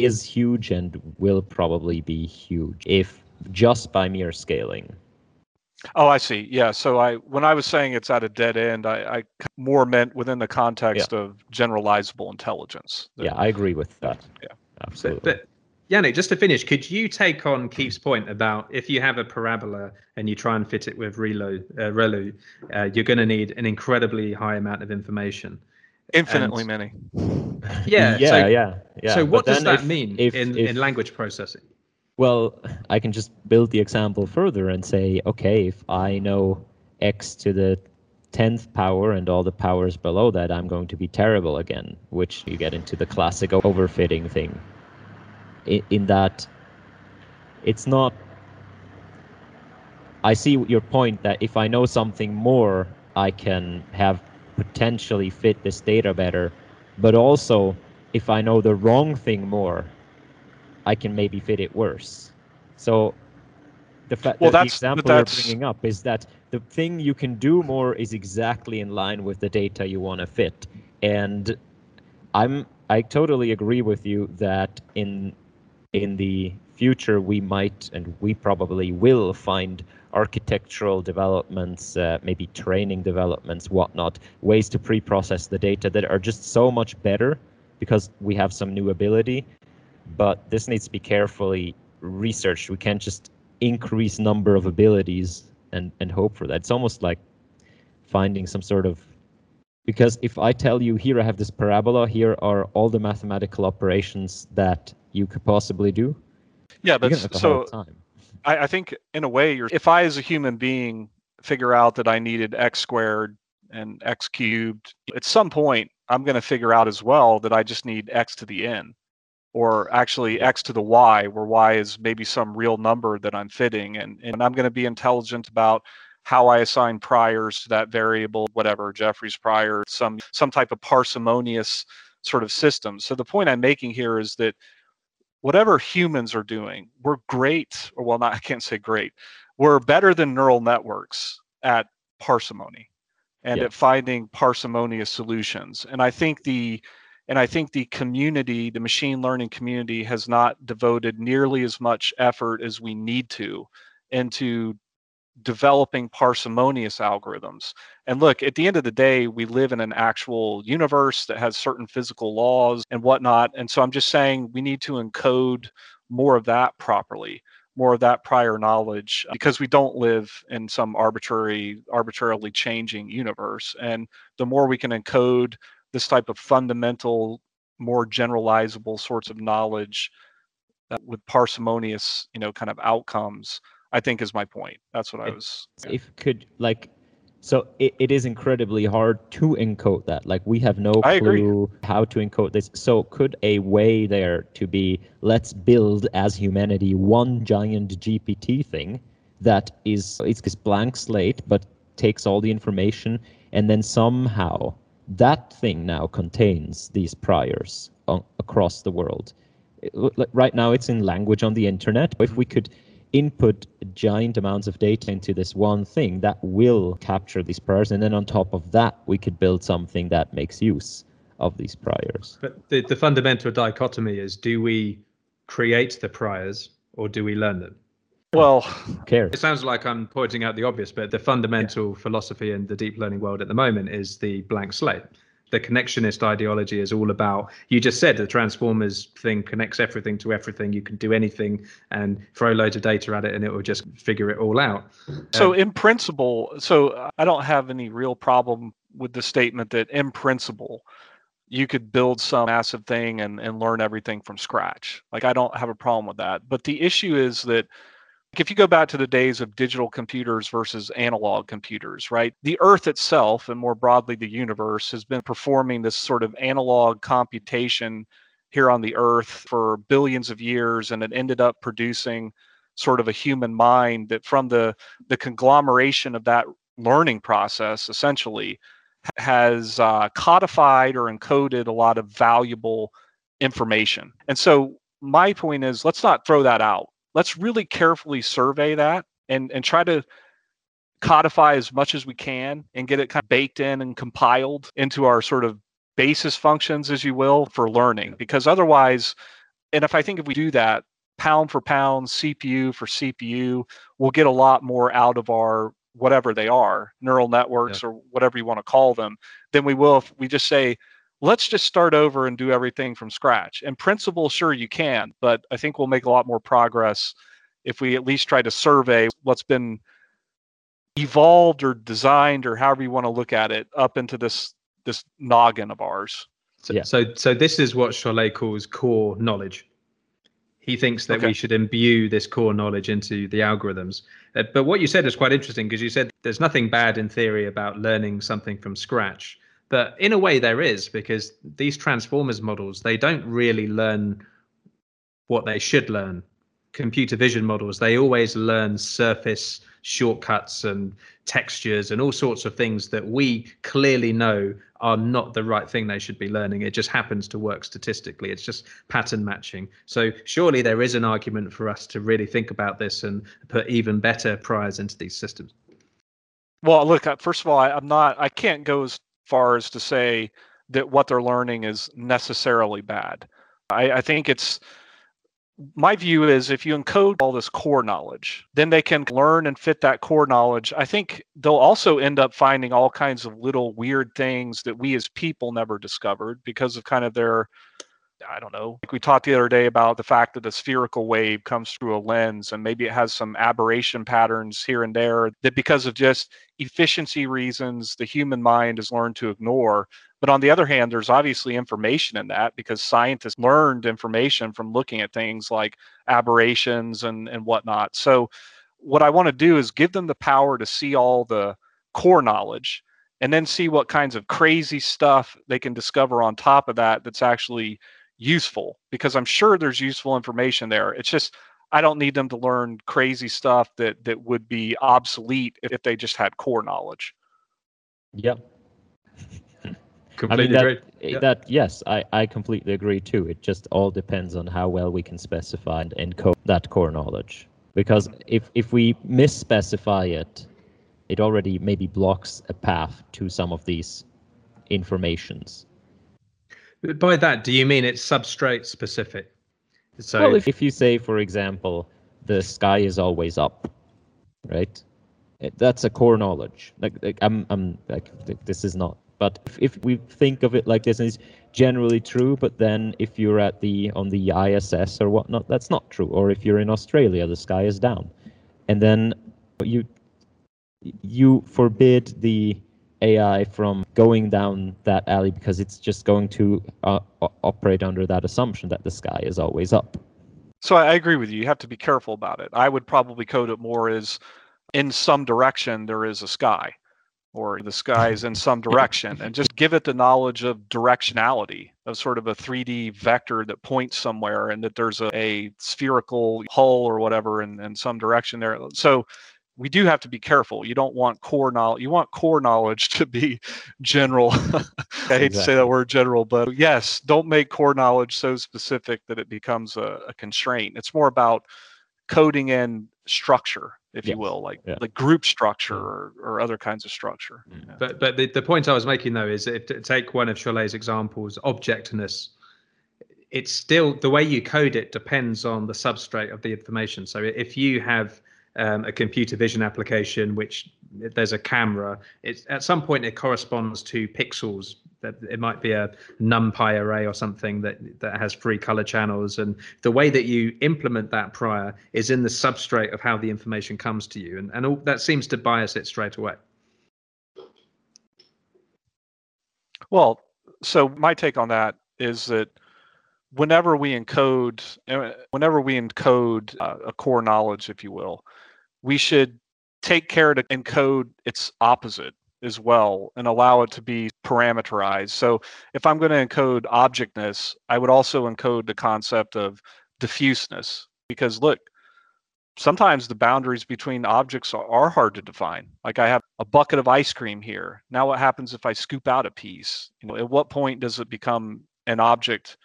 Speaker 2: is huge and will probably be huge if just by mere scaling.
Speaker 3: Oh, I see. Yeah. So I, when I was saying it's at a dead end, I, I more meant within the context yeah. of generalizable intelligence.
Speaker 2: yeah, I agree with that. Yeah, absolutely.
Speaker 1: But, but Yannic, just to finish, could you take on Keith's point about if you have a parabola and you try and fit it with ReLU, uh, ReLU uh, you're going to need an incredibly high amount of information.
Speaker 3: Infinitely and, many.
Speaker 1: Yeah. *laughs*
Speaker 2: Yeah. So, yeah. Yeah.
Speaker 1: So what does that if, mean if, in, if, in language processing?
Speaker 2: Well, I can just build the example further and say, okay, if I know x to the 10th power and all the powers below that, I'm going to be terrible again, which you get into the classic overfitting thing. In, in that it's not. I see your point that if I know something more, I can have potentially fit this data better. But also, if I know the wrong thing more, I can maybe fit it worse. So the, fact well, the example you're bringing up is that the thing you can do more is exactly in line with the data you want to fit. And I'm I totally agree with you that in in the future we might and we probably will find architectural developments, uh, maybe training developments, whatnot, ways to pre-process the data that are just so much better because we have some new ability. But this needs to be carefully researched. We can't just increase number of abilities and, and hope for that. It's almost like finding some sort of because if I tell you here I have this parabola, here are all the mathematical operations that you could possibly do.
Speaker 3: Yeah, that's so I, I think in a way, you're, if I as a human being figure out that I needed x squared and x cubed, at some point I'm going to figure out as well that I just need x to the n, or actually x to the y, where y is maybe some real number that I'm fitting, and and I'm going to be intelligent about how I assign priors to that variable, whatever Jeffrey's prior, some some type of parsimonious sort of system. So the point I'm making here is that whatever humans are doing, we're great, or well, not I can't say great. We're better than neural networks at parsimony and yeah. at finding parsimonious solutions. And I think the and I think the community, the machine learning community, has not devoted nearly as much effort as we need to into developing parsimonious algorithms. And look, at the end of the day, we live in an actual universe that has certain physical laws and whatnot. And so I'm just saying we need to encode more of that properly, more of that prior knowledge, because we don't live in some arbitrary, arbitrarily changing universe. And the more we can encode this type of fundamental, more generalizable sorts of knowledge uh, with parsimonious, you know, kind of outcomes, I think is my point. That's what I was.
Speaker 2: Yeah. If could like, so it, it is incredibly hard to encode that. Like we have no clue how to encode this. So could a way there to be let's build as humanity one giant GPT thing that is it's this blank slate but takes all the information and then somehow that thing now contains these priors on, across the world. Right now it's in language on the internet. If we could input giant amounts of data into this one thing that will capture these priors and then on top of that we could build something that makes use of these priors.
Speaker 1: But the, the fundamental dichotomy is do we create the priors or do we learn them?
Speaker 3: Well
Speaker 2: care
Speaker 1: it sounds like i'm pointing out the obvious but the fundamental yeah. philosophy in the deep learning world at the moment is the blank slate the connectionist ideology is all about you just said the transformers thing connects everything to everything. You can do anything and throw loads of data at it and it will just figure it all out.
Speaker 3: So um, in principle so i don't have any real problem with the statement that in principle you could build some massive thing and, and learn everything from scratch. Like i don't have a problem with that. But the issue is that if you go back to the days of digital computers versus analog computers, right? The Earth itself, and more broadly the universe, has been performing this sort of analog computation here on the Earth for billions of years, and it ended up producing sort of a human mind that, from the the conglomeration of that learning process, essentially, has uh, codified or encoded a lot of valuable information. And so, my point is, let's not throw that out let's really carefully survey that and and try to codify as much as we can and get it kind of baked in and compiled into our sort of basis functions as you will for learning because otherwise and if i think if we do that pound for pound cpu for cpu we'll get a lot more out of our whatever they are neural networks yeah. or whatever you want to call them than we will if we just say let's just start over and do everything from scratch. In principle, sure you can, but I think we'll make a lot more progress if we at least try to survey what's been evolved or designed or however you want to look at it up into this this noggin of ours.
Speaker 1: So, yeah. so, so this is what Chollet calls core knowledge. He thinks that okay. we should imbue this core knowledge into the algorithms. Uh, but what you said is quite interesting because you said there's nothing bad in theory about learning something from scratch. But in a way, there is because these transformers models they don't really learn what they should learn. Computer vision models they always learn surface shortcuts and textures and all sorts of things that we clearly know are not the right thing they should be learning. It just happens to work statistically. It's just pattern matching. So surely there is an argument for us to really think about this and put even better priors into these systems.
Speaker 3: Well, look, first of all, I, am not, I can't go as far as to say that what they're learning is necessarily bad. I, I think it's my view is if you encode all this core knowledge, then they can learn and fit that core knowledge. I think they'll also end up finding all kinds of little weird things that we as people never discovered because of kind of their I don't know. Like we talked the other day about the fact that a spherical wave comes through a lens and maybe it has some aberration patterns here and there that because of just efficiency reasons the human mind has learned to ignore. But on the other hand, there's obviously information in that because scientists learned information from looking at things like aberrations and, and whatnot. So what I want to do is give them the power to see all the core knowledge and then see what kinds of crazy stuff they can discover on top of that that's actually useful because I'm sure there's useful information there. It's just I don't need them to learn crazy stuff that that would be obsolete if they just had core knowledge.
Speaker 2: Yep.
Speaker 1: completely *laughs*
Speaker 2: I mean, that,
Speaker 1: agree.
Speaker 2: Eh, that yes, I, I completely agree too. It just all depends on how well we can specify and encode that core knowledge. Because if if we misspecify it, it already maybe blocks a path to some of these informations.
Speaker 1: By that, do you mean it's substrate specific?
Speaker 2: So well, if, if you say, for example, the sky is always up, right? It, that's a core knowledge. Like, like I'm, I'm like this is not. But if, if we think of it like this, and it's generally true. But then if you're at the on the ISS or whatnot, that's not true. Or if you're in Australia, the sky is down, and then you you forbid the AI from going down that alley because it's just going to uh, operate under that assumption that the sky is always up.
Speaker 3: So I agree with you. You have to be careful about it. I would probably code it more as in some direction there is a sky or the sky is in some direction and just give it the knowledge of directionality of sort of a 3D vector that points somewhere and that there's a, a spherical hull or whatever in, in some direction there. So we do have to be careful. You don't want core knowledge. You want core knowledge to be general. *laughs* I hate exactly. to say that word general, but yes, don't make core knowledge so specific that it becomes a, a constraint. It's more about coding in structure, if
Speaker 2: Yes.
Speaker 3: you will, like
Speaker 2: Yeah.
Speaker 3: like group structure or, or other kinds of structure.
Speaker 2: Mm.
Speaker 3: Yeah.
Speaker 1: But but the, the point I was making though is if to take one of Chollet's examples, objectness. It's still the way you code it depends on the substrate of the information. So if you have um, a computer vision application which there's a camera, it's at some point it corresponds to pixels. That it might be a NumPy array or something that that has three color channels, and the way that you implement that prior is in the substrate of how the information comes to you, and and all, that seems to bias it straight away.
Speaker 3: Well, so my take on that is that whenever we encode, uh, whenever we encode uh, a core knowledge, if you will, we should take care to encode its opposite as well and allow it to be parameterized. So if I'm going to encode objectness, I would also encode the concept of diffuseness because look, sometimes the boundaries between objects are, hard to define. Like I have a bucket of ice cream here. Now what happens if I scoop out a piece? You know, at what point does it become an object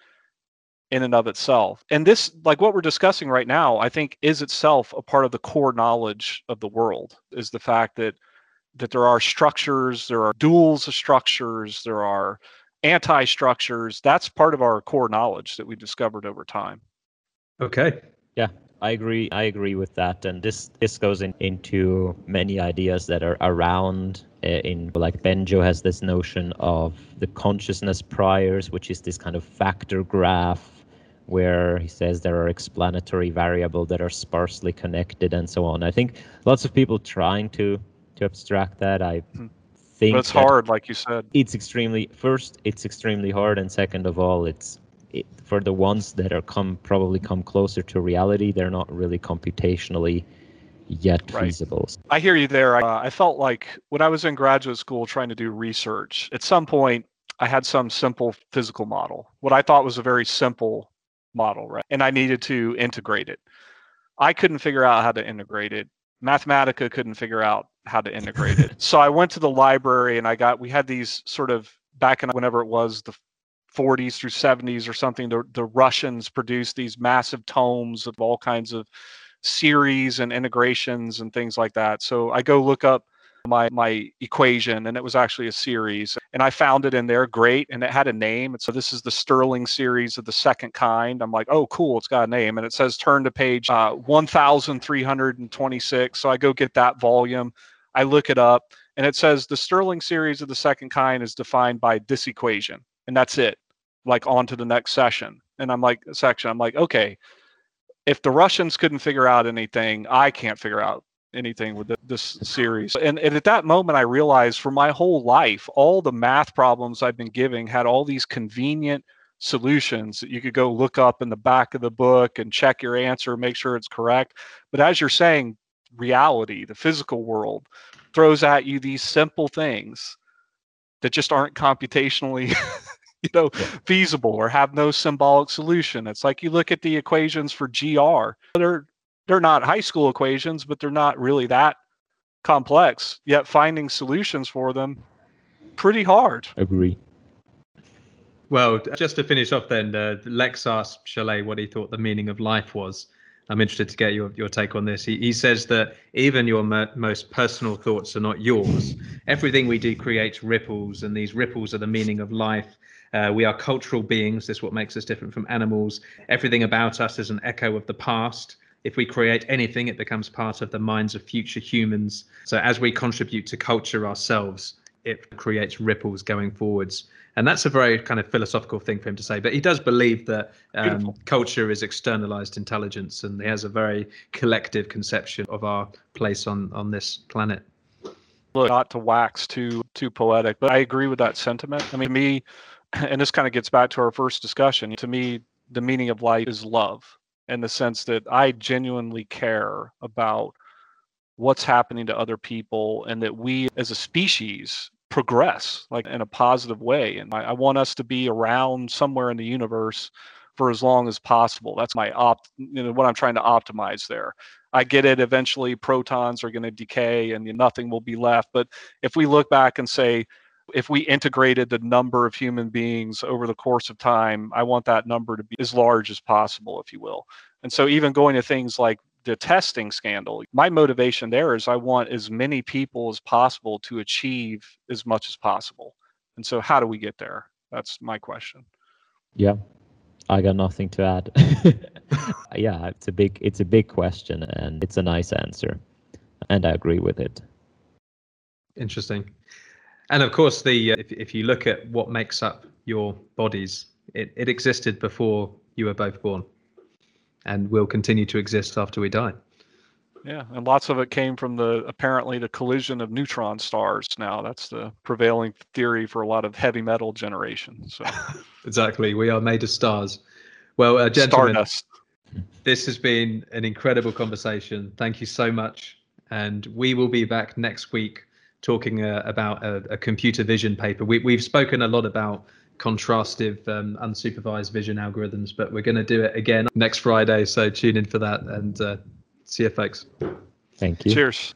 Speaker 3: in and of itself? And this, like what we're discussing right now, I think is itself a part of the core knowledge of the world, is the fact that that there are structures, there are duals of structures, there are anti-structures. That's part of our core knowledge that we discovered over time.
Speaker 1: Okay. Yeah.
Speaker 2: I agree. I agree with that, and this this goes in, into many ideas that are around. Uh, in like Bengio has this notion of the consciousness priors, which is this kind of factor graph, where he says there are explanatory variable that are sparsely connected and so on. I think lots of people trying to to abstract that. I
Speaker 3: Hmm.
Speaker 2: think
Speaker 3: But it's hard, like you said.
Speaker 2: it's extremely first it's extremely hard and second of all it's it, for the ones that are come probably come closer to reality they're not really computationally yet
Speaker 3: Right.
Speaker 2: feasible
Speaker 3: I hear you there. Uh, I felt like when I was in graduate school trying to do research, at some point I had some simple physical model, what I thought was a very simple model, right? And I needed to integrate it. I couldn't figure out how to integrate it. Mathematica couldn't figure out how to integrate it. *laughs* So I went to the library and I got, we had these sort of back in whenever it was the 40s through 70s or something, the, the Russians produced these massive tomes of all kinds of series and integrations and things like that. So I go look up my my equation and it was actually a series and I found it in there great and it had a name and so this is the Stirling series of the second kind. I'm like oh cool it's got a name and it says turn to page uh, 1326 so I go get that volume I look it up and it says the Stirling series of the second kind is defined by this equation and that's it like on to the next session and I'm like section I'm like okay if the Russians couldn't figure out anything, I can't figure out anything with th- this series. And, and at that moment, I realized for my whole life, all the math problems I've been giving had all these convenient solutions that you could go look up in the back of the book and check your answer, make sure it's correct. But as you're saying, reality, the physical world, throws at you these simple things that just aren't computationally *laughs* you know
Speaker 2: Yeah.
Speaker 3: feasible or have no symbolic solution it's like you look at the equations for gr they're they're not high school equations but they're not really that complex yet finding solutions for them pretty hard
Speaker 2: agree
Speaker 1: Well, just to finish off, then uh, Lex asked Chollet what he thought the meaning of life was. I'm interested to get your, your take on this. He, he says that even your mo- most personal thoughts are not yours. Everything we do creates ripples, and these ripples are the meaning of life. Uh, we are cultural beings. This is what makes us different from animals. Everything about us is an echo of the past. If we create anything, it becomes part of the minds of future humans. So as we contribute to culture ourselves, it creates ripples going forwards. And that's a very kind of philosophical thing for him to say. But he does believe that um, culture is externalized intelligence, and he has a very collective conception of our place on on this planet.
Speaker 3: look not to wax too too poetic but i agree with that sentiment i mean to me *laughs* and this kind of gets back to our first discussion to me the meaning of life is love in the sense that i genuinely care about what's happening to other people and that we as a species progress like in a positive way and I, I want us to be around somewhere in the universe for as long as possible that's my opt you know what i'm trying to optimize there I get it. Eventually, protons are going to decay and nothing will be left. But if we look back and say, if we integrated the number of human beings over the course of time, I want that number to be as large as possible, if you will. And so, even going to things like the testing scandal. My motivation there is I want as many people as possible to achieve as much as possible. And so, how do we get there? That's my question.
Speaker 2: Yeah, I got nothing to add. *laughs* yeah, it's a big it's a big question and it's a nice answer, and I agree with it.
Speaker 1: Interesting. And of course, the uh, if if you look at what makes up your bodies, it, it existed before you were both born, and will continue to exist after we die.
Speaker 3: Yeah, and lots of it came from the apparently the collision of neutron stars. Now that's the prevailing theory for a lot of heavy metal generation. So *laughs*
Speaker 1: exactly, we are made of stars. Well, uh, gentlemen,
Speaker 3: Stardust.
Speaker 1: this has been an incredible conversation. Thank you so much, and we will be back next week talking uh, about a, a, computer vision paper. We, we've spoken a lot about contrastive um, unsupervised vision algorithms, but we're going to do it again next Friday. So tune in for that and uh, see you, folks.
Speaker 2: Thank you.
Speaker 3: Cheers.